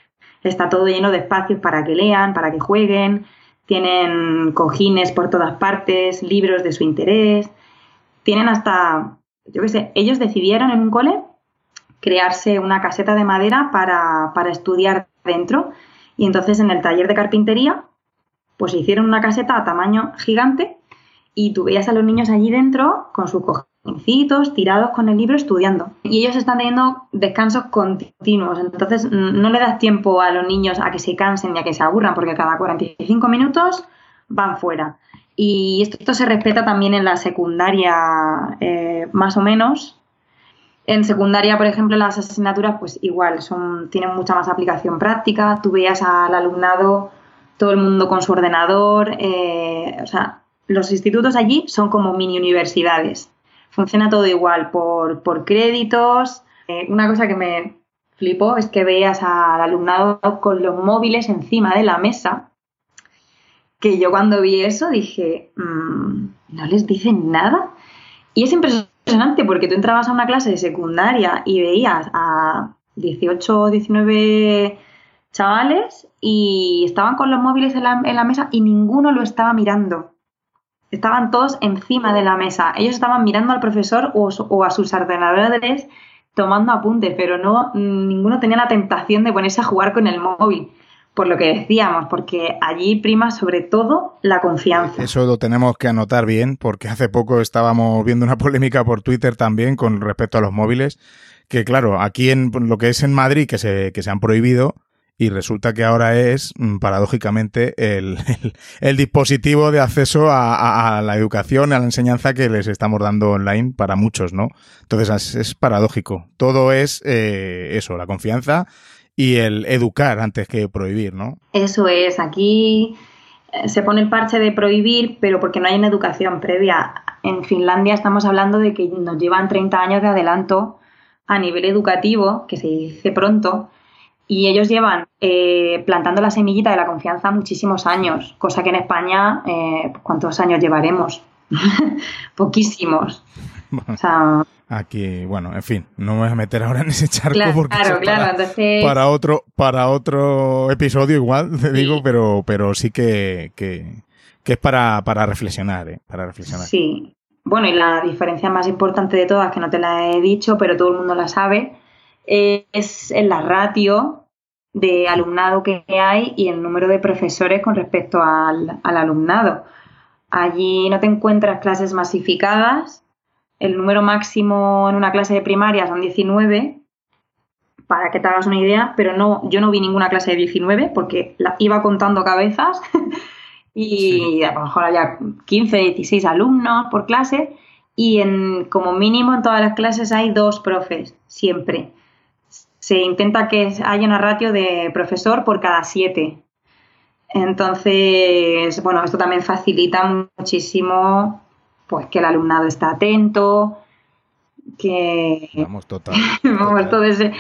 Está todo lleno de espacios para que lean, para que jueguen, tienen cojines por todas partes, libros de su interés, tienen hasta, yo qué sé, ellos decidieron en un cole crearse una caseta de madera para, para estudiar dentro. Y entonces en el taller de carpintería pues hicieron una caseta a tamaño gigante y tú veías a los niños allí dentro con sus tirados con el libro estudiando. Y ellos están teniendo descansos continuos, entonces no le das tiempo a los niños a que se cansen y a que se aburran, porque cada 45 minutos van fuera. Y esto, se respeta también en la secundaria, eh, más o menos. En secundaria, por ejemplo, las asignaturas, pues igual, son, tienen mucha más aplicación práctica. Tú veías al alumnado, todo el mundo con su ordenador. Eh, o sea, los institutos allí son como mini universidades. Funciona todo igual, por, por créditos. Eh, una cosa que me flipó es que veías al alumnado con los móviles encima de la mesa. Que yo cuando vi eso dije, mm, ¿no les dicen nada? Y es impresionante porque tú entrabas a una clase de secundaria y veías a 18 o 19 chavales y estaban con los móviles en la, en la mesa y ninguno lo estaba mirando. Estaban todos encima de la mesa. Ellos estaban mirando al profesor o, a sus ordenadores tomando apuntes, pero no ninguno tenía la tentación de ponerse a jugar con el móvil. Por lo que decíamos, porque allí prima sobre todo la confianza. Eso lo tenemos que anotar bien, porque hace poco estábamos viendo una polémica por Twitter también con respecto a los móviles, que claro, aquí en lo que es en Madrid, que se, que se han prohibido, y resulta que ahora es, mm, paradójicamente, el, el, dispositivo de acceso a, la educación, a la enseñanza que les estamos dando online para muchos, ¿no? Entonces es, paradójico. Todo es eh, eso, la confianza y el educar antes que prohibir, ¿no? Eso es, aquí eh, se pone el parche de prohibir, pero porque no hay una educación previa. En Finlandia estamos hablando de que nos llevan 30 años de adelanto a nivel educativo, que se dice pronto, y ellos llevan eh, plantando la semillita de la confianza muchísimos años, cosa que en España, eh, ¿cuántos años llevaremos? Poquísimos. Aquí, bueno, en fin, no me voy a meter ahora en ese charco porque para, otro para otro episodio igual, te digo, pero pero sí que, que, es para, para reflexionar, ¿eh? Para reflexionar. Sí. Bueno, y la diferencia más importante de todas, que no te la he dicho, pero todo el mundo la sabe, es en la ratio de alumnado que hay y el número de profesores con respecto al, alumnado. Allí no te encuentras clases masificadas. El número máximo en una clase de primaria son 19, para que te hagas una idea, pero no, yo no vi ninguna clase de 19 porque la iba contando cabezas y a lo mejor había 15, 16 alumnos por clase y en, como mínimo en todas las clases hay dos profes, siempre se intenta que haya una ratio de profesor por cada siete. Entonces, bueno, esto también facilita muchísimo pues que el alumnado está atento, que... Vamos, total. Vamos, todo ese...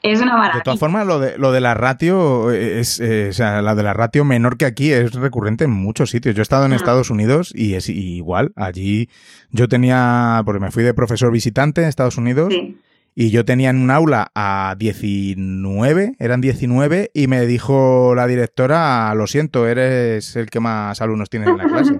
Es una maravilla. De todas formas, lo de, lo de la ratio, es, eh, o sea, la de la ratio menor que aquí es recurrente en muchos sitios. Yo he estado en Estados Unidos y es igual. Allí yo tenía, porque me fui de profesor visitante en Estados Unidos. Sí y yo tenía en un aula a 19, eran 19, y me dijo la directora, lo siento, eres el que más alumnos tienes en la clase.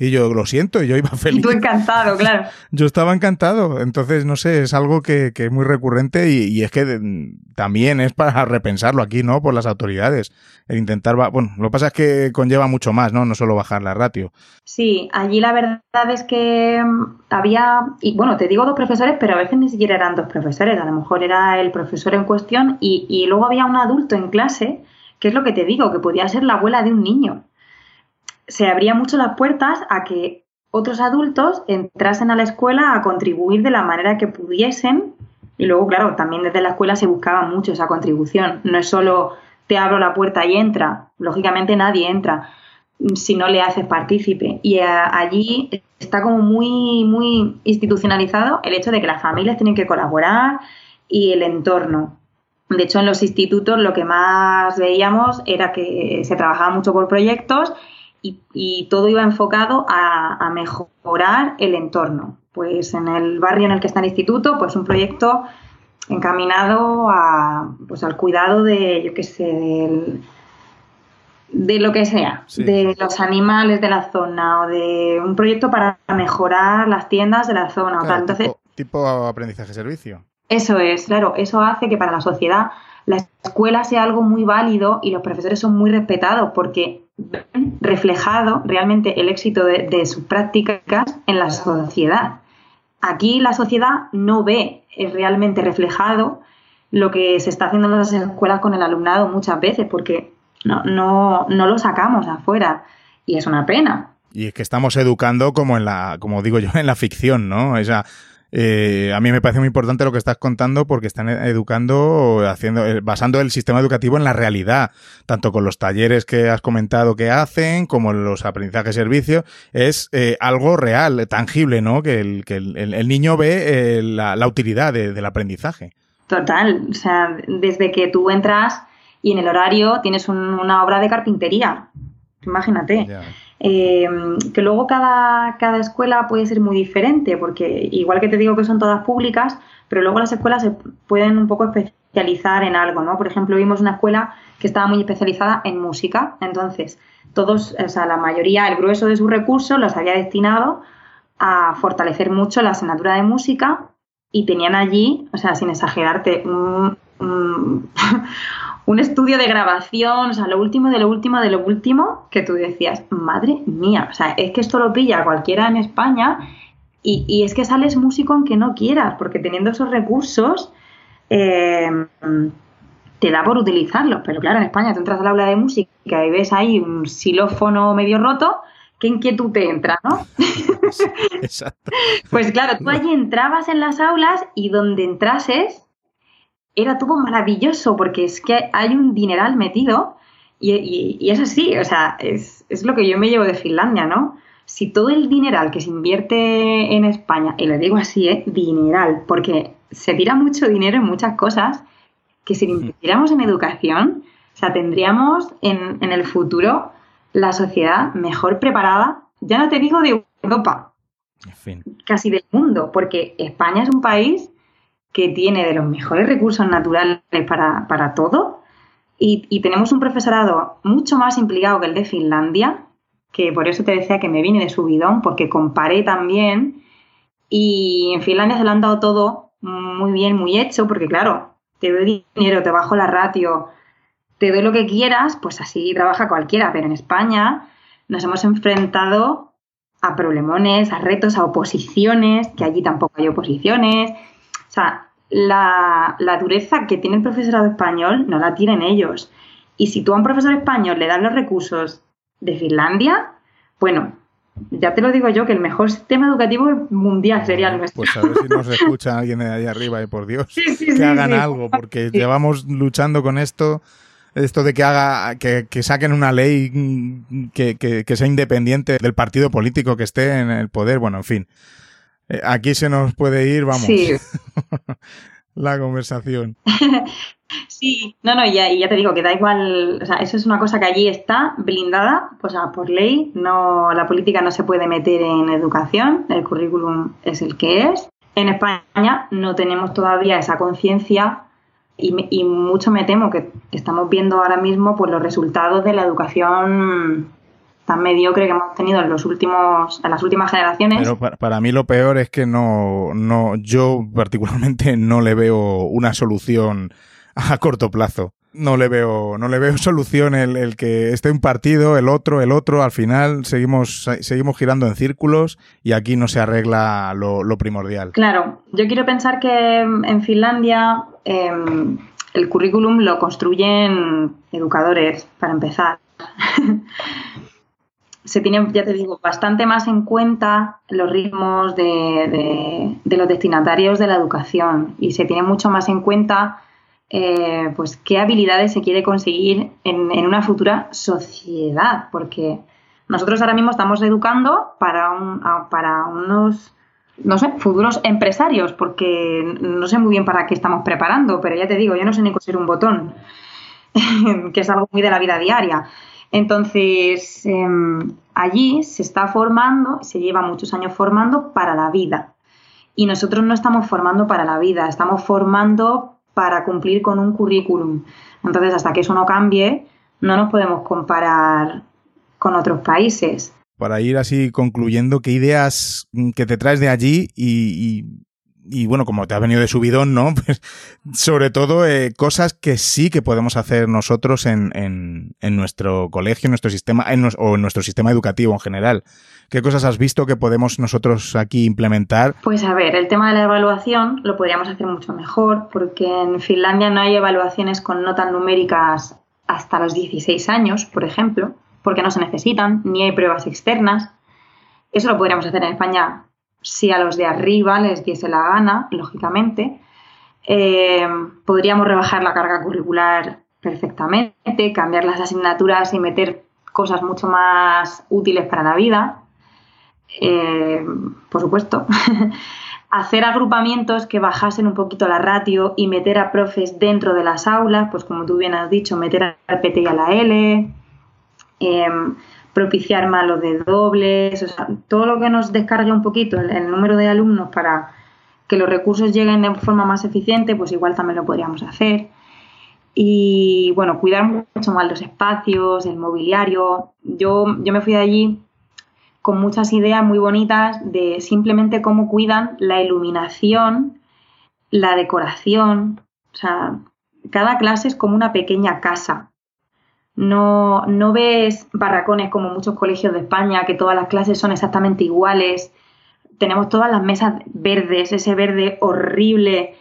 Y yo, lo siento, y yo iba feliz. Y tú encantado, claro. Yo estaba encantado. Entonces, no sé, es algo que, es muy recurrente y, es que mm, también es para repensarlo aquí, ¿no? Por las autoridades. El intentar, bueno, lo que pasa es que conlleva mucho más, ¿no? No solo bajar la ratio. Sí, allí la verdad es que mm, había, y bueno, te digo dos profesores, pero a veces ni siquiera eran dos profesores. A lo mejor era el profesor en cuestión y, y luego había un adulto en clase, que es lo que te digo, que podía ser la abuela de un niño se abrían mucho las puertas a que otros adultos entrasen a la escuela a contribuir de la manera que pudiesen. Y luego, claro, también desde la escuela se buscaba mucho esa contribución. No es solo te abro la puerta y entra. Lógicamente nadie entra si no le haces partícipe. Y allí está como muy, muy institucionalizado el hecho de que las familias tienen que colaborar y el entorno. De hecho, en los institutos lo que más veíamos era que se trabajaba mucho por proyectos y, todo iba enfocado a, mejorar el entorno. Pues en el barrio en el que está el instituto, pues un proyecto encaminado a, pues al cuidado de, yo qué sé, de lo que sea, de los animales de la zona o de un proyecto para mejorar las tiendas de la zona. o Entonces, tipo aprendizaje-servicio. Eso es, claro, eso hace que para la sociedad la escuela sea algo muy válido y los profesores son muy respetados porque reflejado realmente el éxito de, sus prácticas en la sociedad. Aquí la sociedad no ve realmente reflejado lo que se está haciendo en las escuelas con el alumnado muchas veces porque no, no, no lo sacamos afuera y es una pena. Y es que estamos educando como en la, como digo yo, en la ficción, ¿no? Esa, eh, a mí me parece muy importante lo que estás contando porque están educando, haciendo, eh, basando el sistema educativo en la realidad, tanto con los talleres que has comentado que hacen, como los aprendizajes servicios, es eh, algo real, tangible, ¿no? Que el, que el, niño ve la, utilidad del aprendizaje. Total, o sea, desde que tú entras y en el horario tienes una obra de carpintería, imagínate. Eh, que luego cada, cada escuela puede ser muy diferente, porque igual que te digo que son todas públicas, pero luego las escuelas se pueden un poco especializar en algo, ¿no? Por ejemplo, vimos una escuela que estaba muy especializada en música, entonces todos, o sea, la mayoría, el grueso de sus recursos los había destinado a fortalecer mucho la asignatura de música y tenían allí, o sea, sin exagerarte, un estudio de grabación, o sea, lo último de lo último de lo último, que tú decías, madre mía, o sea, es que esto lo pilla cualquiera en España y, es que sales músico aunque no quieras, porque teniendo esos recursos eh, te da por utilizarlos, pero claro, en España tú entras al aula de música y ves ahí un xilófono medio roto, qué inquietud te entra, ¿no? Exacto. pues claro, tú allí entrabas en las aulas y donde entrases era todo maravilloso porque es que hay un dineral metido y, es así, o sea, es, lo que yo me llevo de Finlandia, ¿no? Si todo el dineral que se invierte en España, y lo digo así, ¿eh? dineral, porque se tira mucho dinero en muchas cosas, que si lo invirtiéramos en educación, o sea, tendríamos en, en el futuro la sociedad mejor preparada, ya no te digo de Europa, casi del mundo, porque España es un país que tiene de los mejores recursos naturales para, todo. Y, tenemos un profesorado mucho más implicado que el de Finlandia, que por eso te decía que me vine de subidón, porque comparé también. Y en Finlandia se lo han dado todo muy bien, muy hecho, porque claro, te doy dinero, te bajo la ratio, te doy lo que quieras, pues así trabaja cualquiera, pero en España nos hemos enfrentado a problemones, a retos, a oposiciones, que allí tampoco hay oposiciones. Sea, la, dureza que tiene el profesorado español no la tienen ellos. Y si tú a un profesor español le das los recursos de Finlandia, bueno, ya te lo digo yo, que el mejor sistema educativo mundial sería el nuestro. Pues a ver si nos escucha alguien de ahí arriba, y por Dios, que hagan algo, porque llevamos luchando con esto, esto de que haga, que, saquen una ley que, que, sea independiente del partido político que esté en el poder, bueno, en fin. Eh, aquí se nos puede ir, vamos. Sí. la conversación. sí, no, no, ya, ya te digo que da igual, o sea, eso es una cosa que allí está blindada, pues por ley, no, la política no se puede meter en educación, el currículum es el que es. En España no tenemos todavía esa conciencia y, y, mucho me temo que estamos viendo ahora mismo pues los resultados de la educación tan mediocre que hemos tenido en los últimos en las últimas generaciones. Pero para, mí lo peor es que no no yo particularmente no le veo una solución a corto plazo. No le veo no le veo solución el, que esté un partido, el otro, el otro, al final seguimos seguimos girando en círculos y aquí no se arregla lo, primordial. Claro, yo quiero pensar que en Finlandia em, el currículum lo construyen educadores para empezar. se tiene, ya te digo, bastante más en cuenta los ritmos de, los destinatarios de la educación y se tiene mucho más en cuenta eh, pues qué habilidades se quiere conseguir en, una futura sociedad, porque nosotros ahora mismo estamos educando para, un, para unos no sé, futuros empresarios, porque no sé muy bien para qué estamos preparando, pero ya te digo, yo no sé ni coser un botón, que es algo muy de la vida diaria. Entonces, em, allí se está formando, se lleva muchos años formando para la vida. Y nosotros no estamos formando para la vida, estamos formando para cumplir con un currículum. Entonces, hasta que eso no cambie, no nos podemos comparar con otros países. Para ir así concluyendo, ¿qué ideas que te traes de allí y bueno, como te ha venido de subidón, ¿no? Pues sobre todo eh, cosas que sí que podemos hacer nosotros en, en, nuestro colegio, en nuestro sistema, o en nuestro sistema educativo en general. ¿Qué cosas has visto que podemos nosotros aquí implementar? Pues a ver, el tema de la evaluación lo podríamos hacer mucho mejor porque en Finlandia no hay evaluaciones con notas numéricas hasta los 16 años, por ejemplo, porque no se necesitan, ni hay pruebas externas. Eso lo podríamos hacer en España si a los de arriba les diese la gana, lógicamente. Eh, podríamos rebajar la carga curricular perfectamente, cambiar las asignaturas y meter cosas mucho más útiles para la vida. Eh, por supuesto. Hacer agrupamientos que bajasen un poquito la ratio y meter a profes dentro de las aulas, pues como tú bien has dicho, meter al PT y a la L. Eh, propiciar más los de dobles, o sea, todo lo que nos descargue un poquito el, número de alumnos para que los recursos lleguen de forma más eficiente, pues igual también lo podríamos hacer. Y bueno, cuidar mucho más los espacios, el mobiliario. Yo, yo me fui de allí con muchas ideas muy bonitas de simplemente cómo cuidan la iluminación, la decoración. O sea, cada clase es como una pequeña casa. No, no ves barracones como muchos colegios de España, que todas las clases son exactamente iguales. Tenemos todas las mesas verdes, ese verde horrible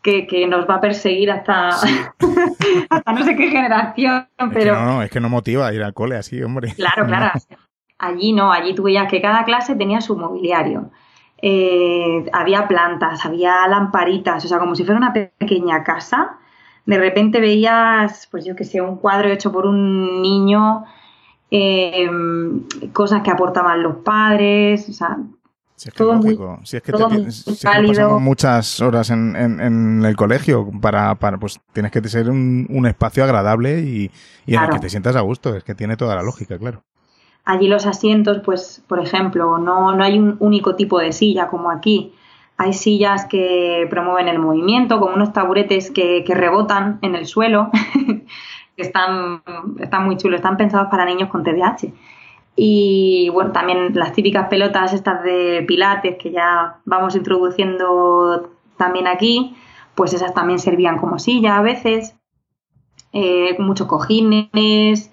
que, nos va a perseguir hasta, hasta no sé qué generación. Pero... no, no, es que no motiva ir al cole así, hombre. Claro, claro. Allí no, allí tú veías que cada clase tenía su mobiliario. Eh, había plantas, había lamparitas, o sea, como si fuera una pequeña casa de repente veías, pues yo que sé, un cuadro hecho por un niño, em, cosas que aportaban los padres, o sea, si es que todo muy, si es que, pasamos muchas horas en, en, el colegio para, para, pues tienes que ser un, un espacio agradable y, y en el que te sientas a gusto, es que tiene toda la lógica, claro. Allí los asientos, pues, por ejemplo, no, no hay un único tipo de silla como aquí. Hay sillas que promueven el movimiento, como unos taburetes que, rebotan en el suelo, que están, están muy chulos, están pensados para niños con TDAH. Y bueno, también las típicas pelotas estas de pilates que ya vamos introduciendo también aquí, pues esas también servían como silla a veces. Eh, muchos cojines,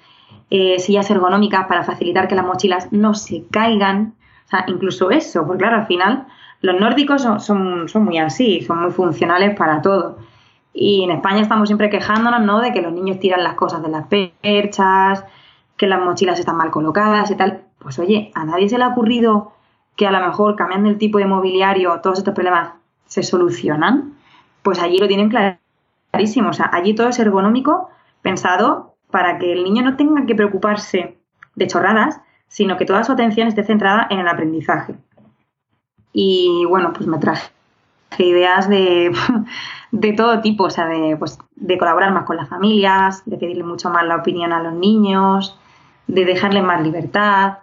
eh, sillas ergonómicas para facilitar que las mochilas no se caigan. O sea, incluso eso, porque claro, al final los nórdicos son, muy así, son muy funcionales para todo. Y en España estamos siempre quejándonos, ¿no? De que los niños tiran las cosas de las perchas, que las mochilas están mal colocadas y tal. Pues oye, a nadie se le ha ocurrido que a lo mejor cambiando el tipo de mobiliario todos estos problemas se solucionan. Pues allí lo tienen clarísimo. O sea, allí todo es ergonómico, pensado para que el niño no tenga que preocuparse de chorradas, sino que toda su atención esté centrada en el aprendizaje. Y bueno, pues me traje ideas de, de todo tipo, o sea, de, pues, de colaborar más con las familias, de pedirle mucho más la opinión a los niños, de dejarles más libertad.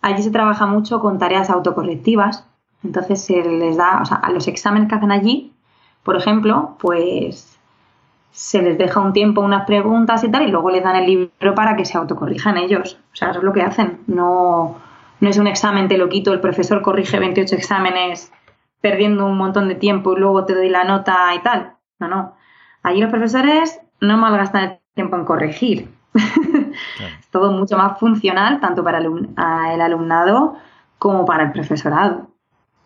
Allí se trabaja mucho con tareas autocorrectivas, entonces se les da, o sea, a los exámenes que hacen allí, por ejemplo, pues se les deja un tiempo unas preguntas y tal, y luego les dan el libro para que se autocorrijan ellos. O sea, eso es lo que hacen. No, no es un examen, te lo quito, el profesor corrige 28 exámenes perdiendo un montón de tiempo y luego te doy la nota y tal. No, no. Allí los profesores no malgastan el tiempo en corregir. es todo mucho más funcional tanto para el alumnado como para el profesorado.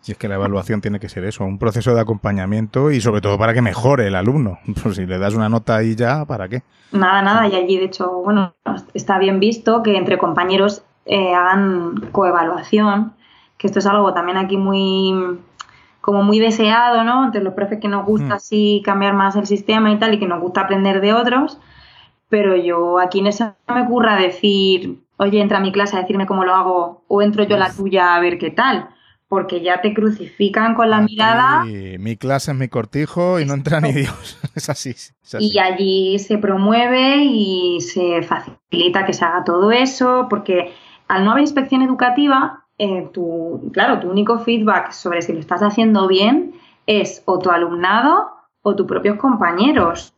Si es que la evaluación tiene que ser eso, un proceso de acompañamiento y sobre todo para que mejore el alumno. Pues si le das una nota ahí ya, ¿para qué? Nada, nada. Y allí, de hecho, bueno, está bien visto que entre compañeros eh, hagan coevaluación, que esto es algo también aquí muy como muy deseado, ¿no? Entre los profes que nos gusta mm. así cambiar más el sistema y tal, y que nos gusta aprender de otros, pero yo aquí no se me ocurra decir, oye, entra a mi clase a decirme cómo lo hago, o entro yo a la tuya a ver qué tal, porque ya te crucifican con la mirada. Mi clase es mi cortijo y no entra ni Dios. es, así, Y allí se promueve y se facilita que se haga todo eso, porque al no haber inspección educativa, eh, tu, claro, tu único feedback sobre si lo estás haciendo bien es o tu alumnado o tus propios compañeros.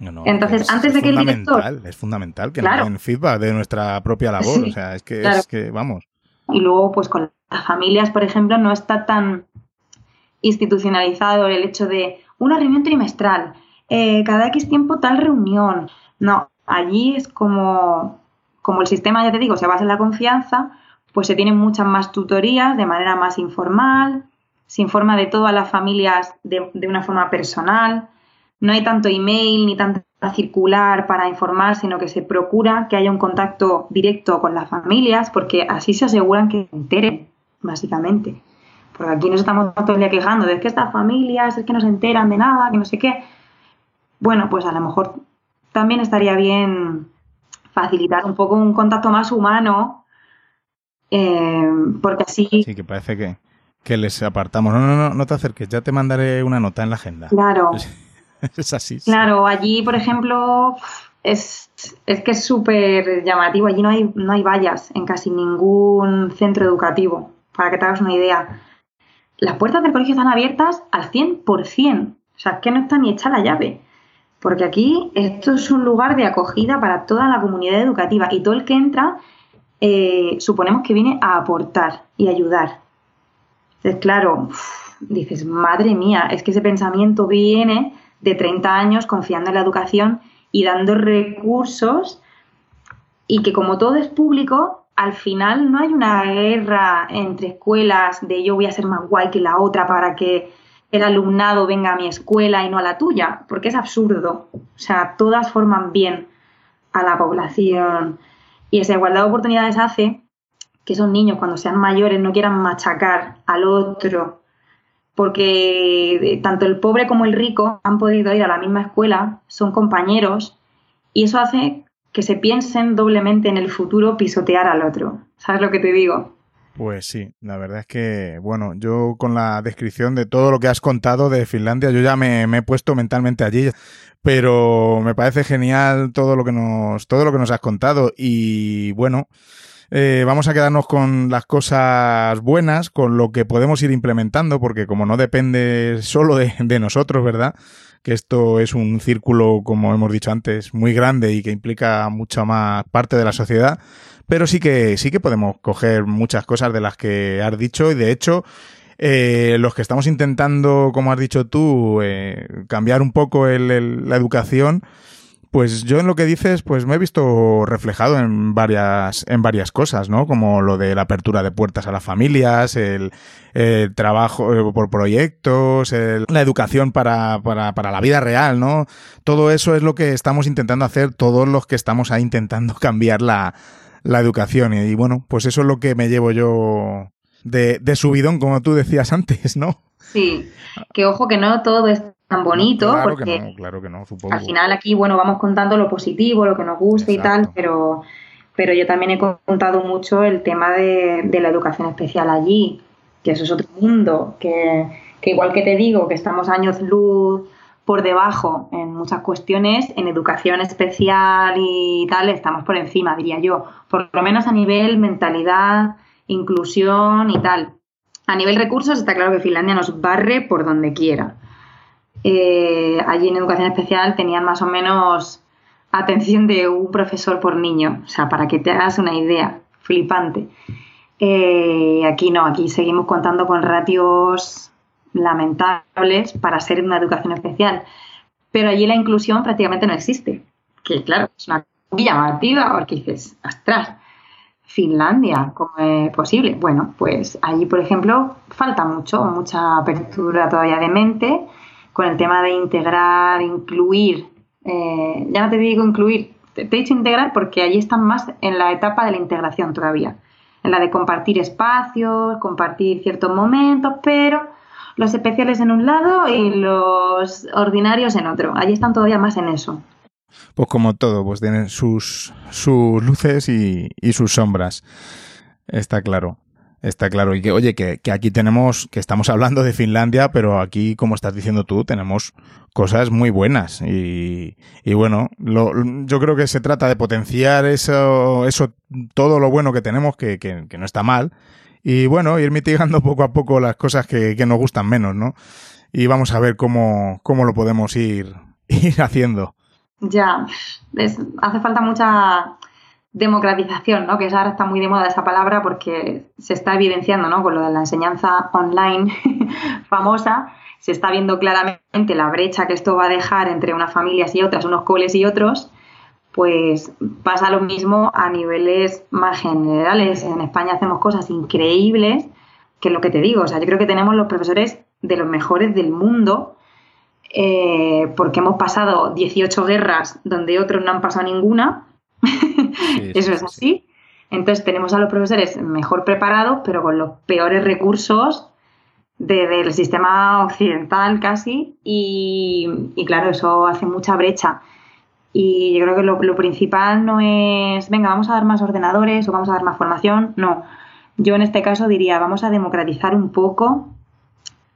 Entonces, antes de que el director... Es fundamental que nos den feedback de nuestra propia labor. o sea, es que, es que, vamos. Y luego, pues con las familias, por ejemplo, no está tan institucionalizado el hecho de una reunión trimestral, eh, cada X tiempo tal reunión. No, allí es como, como el sistema, ya te digo, se basa en la confianza, pues se tienen muchas más tutorías de manera más informal, se informa de todas las familias de, de una forma personal, no hay tanto email ni tanta circular para informar, sino que se procura que haya un contacto directo con las familias, porque así se aseguran que se enteren, básicamente. Porque aquí nos estamos todo el día quejando de que estas familias es que no se enteran de nada, que no sé qué. Bueno, pues a lo mejor también estaría bien facilitar un poco un contacto más humano, eh, porque así... Sí, que parece que, que les apartamos. No, no, no, no te acerques, ya te mandaré una nota en la agenda. Claro. es así. Claro, allí, por ejemplo, es, es que es súper llamativo. Allí no hay, no hay vallas en casi ningún centro educativo, para que te hagas una idea. Las puertas del colegio están abiertas al 100%. O sea, es que no está ni hecha la llave. Porque aquí esto es un lugar de acogida para toda la comunidad educativa y todo el que entra eh, suponemos que viene a aportar y ayudar. Entonces, claro, dices, madre mía, es que ese pensamiento viene de 30 años confiando en la educación y dando recursos y que como todo es público, al final no hay una guerra entre escuelas de yo voy a ser más guay que la otra para que el alumnado venga a mi escuela y no a la tuya, porque es absurdo. O sea, todas forman bien a la población y esa igualdad de oportunidades hace que esos niños cuando sean mayores no quieran machacar al otro porque eh, tanto el pobre como el rico han podido ir a la misma escuela, son compañeros, y eso hace que se piensen doblemente en el futuro pisotear al otro. ¿Sabes lo que te digo? Pues sí, la verdad es que, bueno, yo con la descripción de todo lo que has contado de Finlandia, yo ya me, he puesto mentalmente allí, pero me parece genial todo lo que nos, todo lo que nos has contado y bueno, eh, vamos a quedarnos con las cosas buenas, con lo que podemos ir implementando, porque como no depende solo de, nosotros, ¿verdad? Que esto es un círculo, como hemos dicho antes, muy grande y que implica mucha más parte de la sociedad, pero sí que, sí que podemos coger muchas cosas de las que has dicho y de hecho, eh, los que estamos intentando, como has dicho tú, eh, cambiar un poco la educación, pues yo en lo que dices, pues me he visto reflejado en varias, en varias cosas, ¿no? Como lo de la apertura de puertas a las familias, el, trabajo eh, por proyectos, la educación para, para, para, la vida real, ¿no? Todo eso es lo que estamos intentando hacer todos los que estamos ahí intentando cambiar la, la educación. Y, bueno, pues eso es lo que me llevo yo de, de subidón, como tú decías antes, ¿no? Sí, que ojo que no todo es tan bonito. claro porque que no, claro que no, supongo. Al final aquí, bueno, vamos contando lo positivo, lo que nos gusta y tal, pero, pero yo también he contado mucho el tema de, la educación especial allí, que eso es otro mundo, que, que igual que te digo que estamos años luz por debajo en muchas cuestiones, en educación especial y tal, estamos por encima, diría yo, por lo menos a nivel mentalidad, inclusión y tal. A nivel recursos está claro que Finlandia nos barre por donde quiera. Eh, allí en educación especial tenían más o menos atención de un profesor por niño, o sea, para que te hagas una idea, flipante. Eh, aquí no, aquí seguimos contando con ratios lamentables para ser una educación especial, pero allí la inclusión prácticamente no existe, que claro, es una llamativa porque dices, astras, Finlandia, ¿cómo es posible? Bueno, pues allí, por ejemplo, falta mucho, mucha apertura todavía de mente, con el tema de integrar, incluir. Eh, ya no te digo incluir, te, he dicho integrar porque allí están más en la etapa de la integración todavía, en la de compartir espacios, compartir ciertos momentos, pero los especiales en un lado y los ordinarios en otro. Allí están todavía más en eso. Pues como todo, pues tienen sus, sus luces y, y sus sombras. Está claro. Está claro. Y que, oye, que, aquí tenemos, que estamos hablando de Finlandia, pero aquí, como estás diciendo tú, tenemos cosas muy buenas. Y, y bueno, lo, yo creo que se trata de potenciar eso, eso, todo lo bueno que tenemos, que, que, que no está mal. Y bueno, ir mitigando poco a poco las cosas que, que nos gustan menos, ¿no? Y vamos a ver cómo, cómo lo podemos ir, ir haciendo. Ya, hace falta mucha democratización, ¿no? Que ahora está muy de moda esa palabra porque se está evidenciando, ¿no? Con lo de la enseñanza online famosa, se está viendo claramente la brecha que esto va a dejar entre unas familias y otras, unos coles y otros, pues pasa lo mismo a niveles más generales. En España hacemos cosas increíbles, que es lo que te digo, o sea, yo creo que tenemos los profesores de los mejores del mundo, eh, porque hemos pasado 18 guerras donde otros no han pasado ninguna, Eso es así. Entonces tenemos a los profesores mejor preparados, pero con los peores recursos del sistema occidental casi. Y, claro, eso hace mucha brecha. Y yo creo que lo, principal no es, venga, vamos a dar más ordenadores o vamos a dar más formación. No. Yo en este caso diría, vamos a democratizar un poco,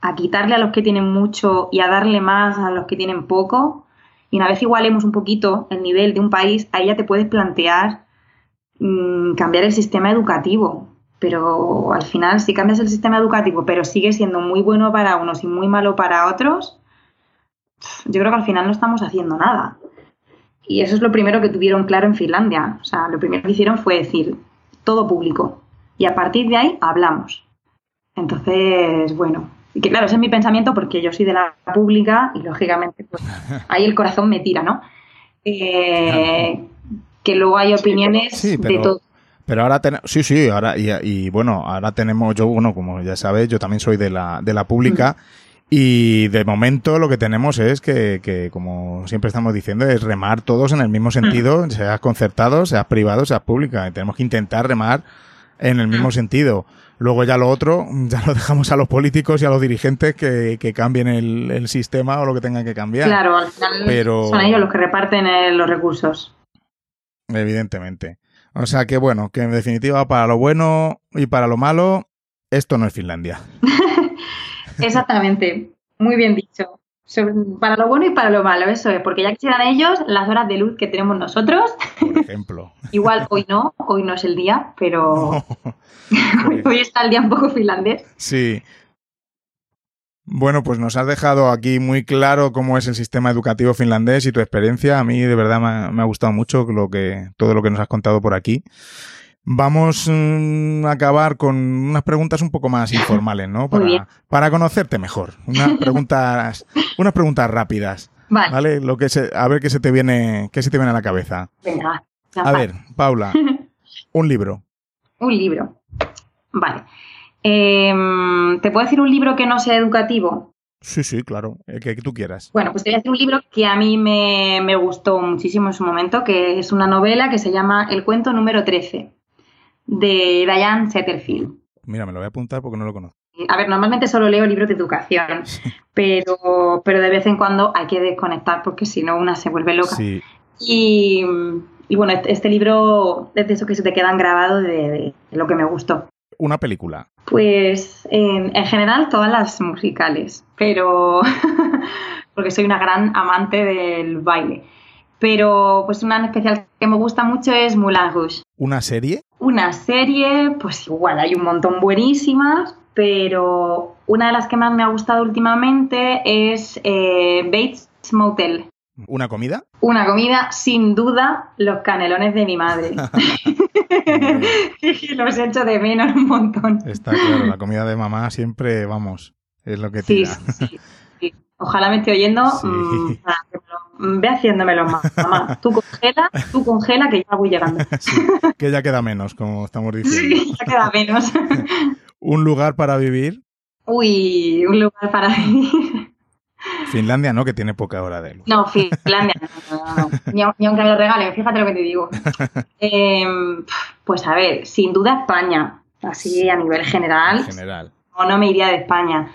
a quitarle a los que tienen mucho y a darle más a los que tienen poco y una vez igualemos un poquito el nivel de un país, ahí ya te puedes plantear mm, cambiar el sistema educativo. Pero al final, si cambias el sistema educativo, pero sigue siendo muy bueno para unos y muy malo para otros, yo creo que al final no estamos haciendo nada. Y eso es lo primero que tuvieron claro en Finlandia. O sea, lo primero que hicieron fue decir todo público. Y a partir de ahí hablamos. Entonces, bueno, y que claro, ese es mi pensamiento porque yo soy de la pública y lógicamente pues ahí el corazón me tira, ¿no? Eh, que luego hay opiniones de todo. Pero ahora tenemos, sí, sí, ahora, y, bueno, ahora tenemos, yo, bueno, como ya sabes, yo también soy de la, de la pública. Y de momento lo que tenemos es que, que, como siempre estamos diciendo, es remar todos en el mismo sentido, seas concertado, seas privado, seas pública. tenemos que intentar remar en el mismo sentido. Luego ya lo otro, ya lo dejamos a los políticos y a los dirigentes que, cambien el, sistema o lo que tengan que cambiar. Claro, al final son ellos los que reparten eh, los recursos. Evidentemente. O sea que bueno, que en definitiva para lo bueno y para lo malo, esto no es Finlandia. Exactamente, muy bien dicho para lo bueno y para lo malo, eso es, porque ya quisieran ellos las horas de luz que tenemos nosotros. Por ejemplo. Igual hoy no, hoy no es el día, pero hoy está el día un poco finlandés. Sí. Bueno, pues nos has dejado aquí muy claro cómo es el sistema educativo finlandés y tu experiencia. A mí de verdad me ha, gustado mucho lo que, todo lo que nos has contado por aquí. Vamos mm, a acabar con unas preguntas un poco más informales, ¿no? Para, para conocerte mejor. Unas preguntas, unas preguntas rápidas. Vale. Lo que se, a ver qué se te viene, qué se te viene a la cabeza. Venga. A ver, Paula, un libro. Un libro. Vale. Em, ¿Te puedo decir un libro que no sea educativo? Sí, sí, claro, el que tú quieras. Bueno, pues te voy a decir un libro que a mí me, me gustó muchísimo en su momento, que es una novela que se llama El cuento número 13 de Diane Setterfield. Mira, me lo voy a apuntar porque no lo conozco. A ver, normalmente solo leo libros de educación, pero, pero de vez en cuando hay que desconectar porque si no una se vuelve loca. Sí. Y, bueno, este, este libro es de eso que se te quedan grabados de, lo que me gustó. ¿Una película? Pues en, en general todas las musicales, pero porque soy una gran amante del baile pero pues una en especial que me gusta mucho es Moulin Rouge. ¿Una serie? Una serie, pues igual hay un montón buenísimas, pero una de las que más me ha gustado últimamente es eh, Bates Motel. ¿Una comida? Una comida, sin duda, los canelones de mi madre. los he hecho de menos un montón. Está claro, la comida de mamá siempre, vamos, es lo que tira. Sí, sí, sí. Ojalá me esté oyendo. Mm, mm, ve haciéndomelo más, mamá. Tú congela, tú congela que ya voy llegando. que ya queda menos, como estamos diciendo. Sí, ya queda menos. ¿Un lugar para vivir? Uy, un lugar para vivir. Finlandia no, que tiene poca hora de luz. No, Finlandia no, Ni, aunque me lo regalen, fíjate lo que te digo. Em, pues a ver, sin duda España, así a nivel general. En general. O no me iría de España.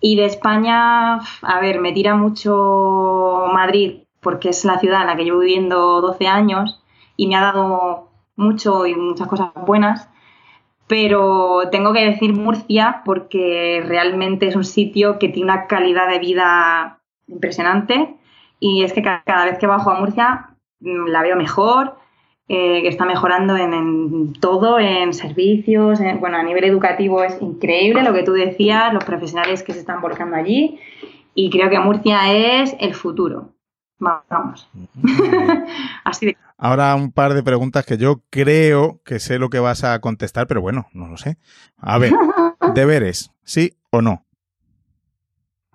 Y de España, a ver, me tira mucho Madrid, porque es la ciudad en la que llevo viviendo 12 años y me ha dado mucho y muchas cosas buenas. pero tengo que decir Murcia porque realmente es un sitio que tiene una calidad de vida impresionante y es que cada vez que bajo a Murcia mm, la veo mejor, eh, que está mejorando en, todo, en servicios, bueno, a nivel educativo es increíble lo que tú decías, los profesionales que se están volcando allí y creo que Murcia es el futuro. Vamos. Así de... Ahora un par de preguntas que yo creo que sé lo que vas a contestar, pero bueno, no lo sé. A ver, deberes, ¿sí o no?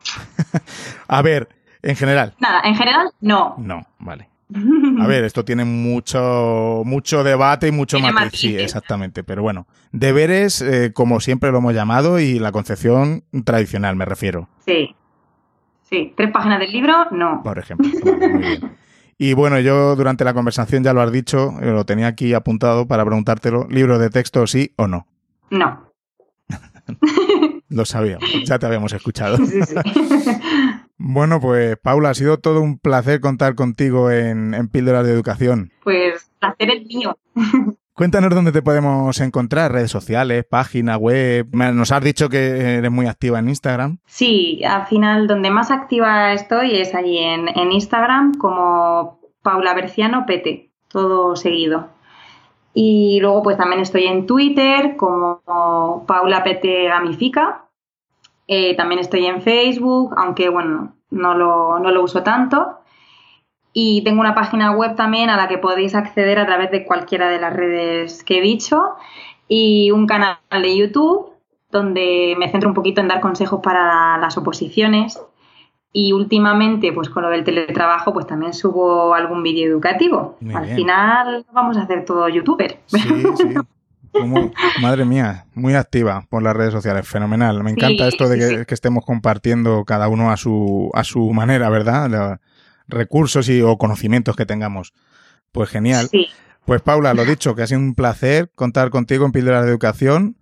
a ver, en general. Nada, en general no. No, vale. A ver, esto tiene mucho, mucho debate y mucho matiz. Sí, exactamente. Pero bueno, deberes, eh, como siempre lo hemos llamado, y la concepción tradicional, me refiero. Sí. Sí. ¿Tres páginas del libro? No. Por ejemplo. Y bueno, yo durante la conversación ya lo has dicho, eh, lo tenía aquí apuntado para preguntártelo. ¿Libro de texto sí o no? No. lo sabíamos, ya te habíamos escuchado. Sí, sí. Bueno, pues Paula, ha sido todo un placer contar contigo en, Píldoras de Educación. Pues placer el mío. Cuéntanos dónde te podemos encontrar, redes sociales, página web. Nos has dicho que eres muy activa en Instagram. Sí, al final donde más activa estoy es allí en, Instagram como Paula Berciano Pete, todo seguido. Y luego pues también estoy en Twitter como Paula Pete Gamifica eh, también estoy en Facebook, aunque bueno, no lo, no lo uso tanto. Y tengo una página web también a la que podéis acceder a través de cualquiera de las redes que he dicho. Y un canal de YouTube donde me centro un poquito en dar consejos para las oposiciones. Y últimamente, pues con lo del teletrabajo, pues también subo algún vídeo educativo. Al final vamos a hacer todo youtuber. Sí, sí. madre mía, muy activa por las redes sociales, fenomenal. Me encanta esto de que, estemos compartiendo cada uno a su, a su manera, ¿verdad? Los recursos y, o conocimientos que tengamos. Pues genial. Pues Paula, lo dicho, que ha sido un placer contar contigo en Píldoras de Educación.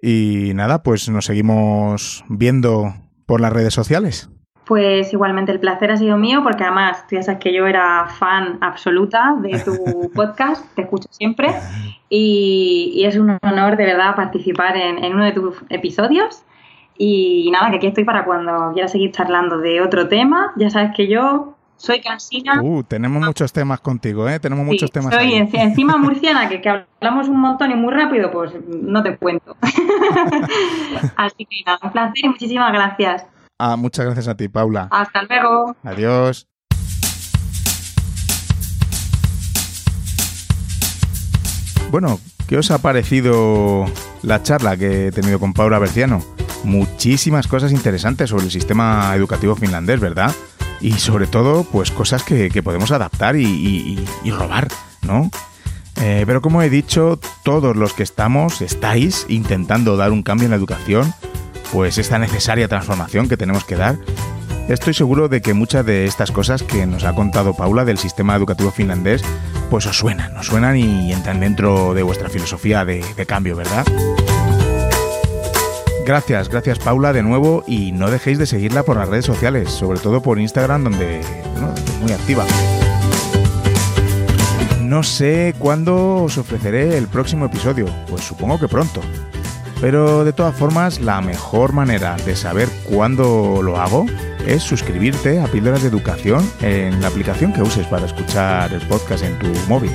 Y nada, pues nos seguimos viendo por las redes sociales. Pues igualmente el placer ha sido mío porque además tú ya sabes que yo era fan absoluta de tu podcast, te escucho siempre y, es un honor de verdad participar en, uno de tus episodios y nada, que aquí estoy para cuando quieras seguir charlando de otro tema, ya sabes que yo soy cansina. Uh, tenemos muchos temas contigo, ¿eh? Tenemos muchos temas. Soy encima murciana, que, que hablamos un montón y muy rápido, pues no te cuento. Así que nada, un placer y muchísimas gracias. Ah, muchas gracias a ti, Paula. Hasta luego. Adiós. Bueno, ¿qué os ha parecido la charla que he tenido con Paula Berciano? Muchísimas cosas interesantes sobre el sistema educativo finlandés, ¿verdad? Y sobre todo, pues cosas que, podemos adaptar y, robar, ¿no? Eh, pero como he dicho, todos los que estamos, estáis intentando dar un cambio en la educación, pues esta necesaria transformación que tenemos que dar, estoy seguro de que muchas de estas cosas que nos ha contado Paula del sistema educativo finlandés, pues os suenan, os suenan y entran dentro de vuestra filosofía de, cambio, ¿verdad? Gracias, gracias Paula de nuevo y no dejéis de seguirla por las redes sociales, sobre todo por Instagram donde es muy activa. No sé cuándo os ofreceré el próximo episodio, pues supongo que pronto. Pero de todas formas, la mejor manera de saber cuándo lo hago es suscribirte a Píldoras de Educación en la aplicación que uses para escuchar el podcast en tu móvil.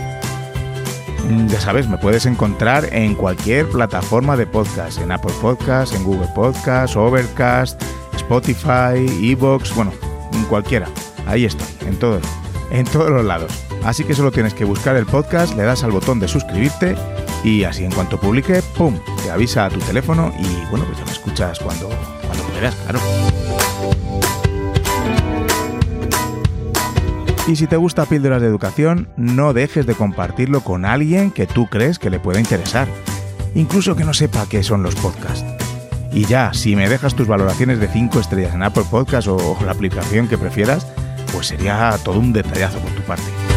Mm, ya sabes, me puedes encontrar en cualquier plataforma de podcast, en Apple Podcasts, en Google Podcasts, Overcast, Spotify, Evox, bueno, en cualquiera. Ahí estoy, en todos, en todos los lados. Así que solo tienes que buscar el podcast, le das al botón de suscribirte y así en cuanto publique, ¡pum! Te avisa a tu teléfono y bueno, pues ya me escuchas cuando, cuando quieras, claro. Y si te gusta Píldoras de Educación, no dejes de compartirlo con alguien que tú crees que le pueda interesar, incluso que no sepa qué son los podcasts. Y ya, si me dejas tus valoraciones de 5 estrellas en Apple Podcasts o la aplicación que prefieras, pues sería todo un detallazo por tu parte.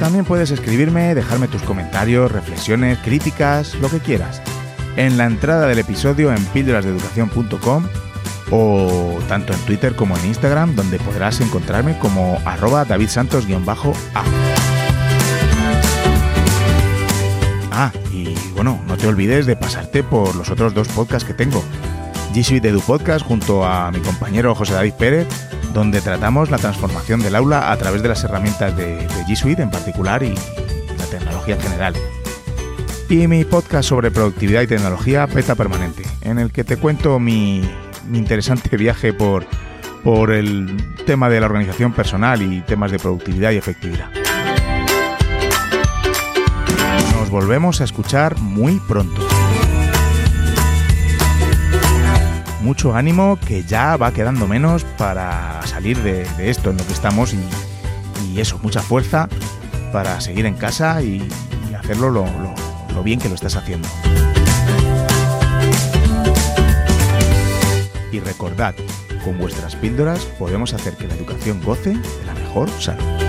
También puedes escribirme, dejarme tus comentarios, reflexiones, críticas, lo que quieras, en la entrada del episodio en píldorasdeeducación.com o tanto en Twitter como en Instagram, donde podrás encontrarme como arroba davidsantos-a. Ah, bueno, no te olvides de pasarte por los otros dos podcasts que tengo. G Suite Edu Podcast junto a mi compañero José David Pérez, donde tratamos la transformación del aula a través de las herramientas de, de G Suite en particular y la tecnología en general. Y mi podcast sobre productividad y tecnología Peta Permanente, en el que te cuento mi, mi interesante viaje por, por el tema de la organización personal y temas de productividad y efectividad. Nos volvemos a escuchar muy pronto. Mucho ánimo que ya va quedando menos para salir de, esto en lo que estamos y, eso, mucha fuerza para seguir en casa y, hacerlo lo, lo, lo bien que lo estás haciendo. Y recordad, con vuestras píldoras podemos hacer que la educación goce de la mejor salud.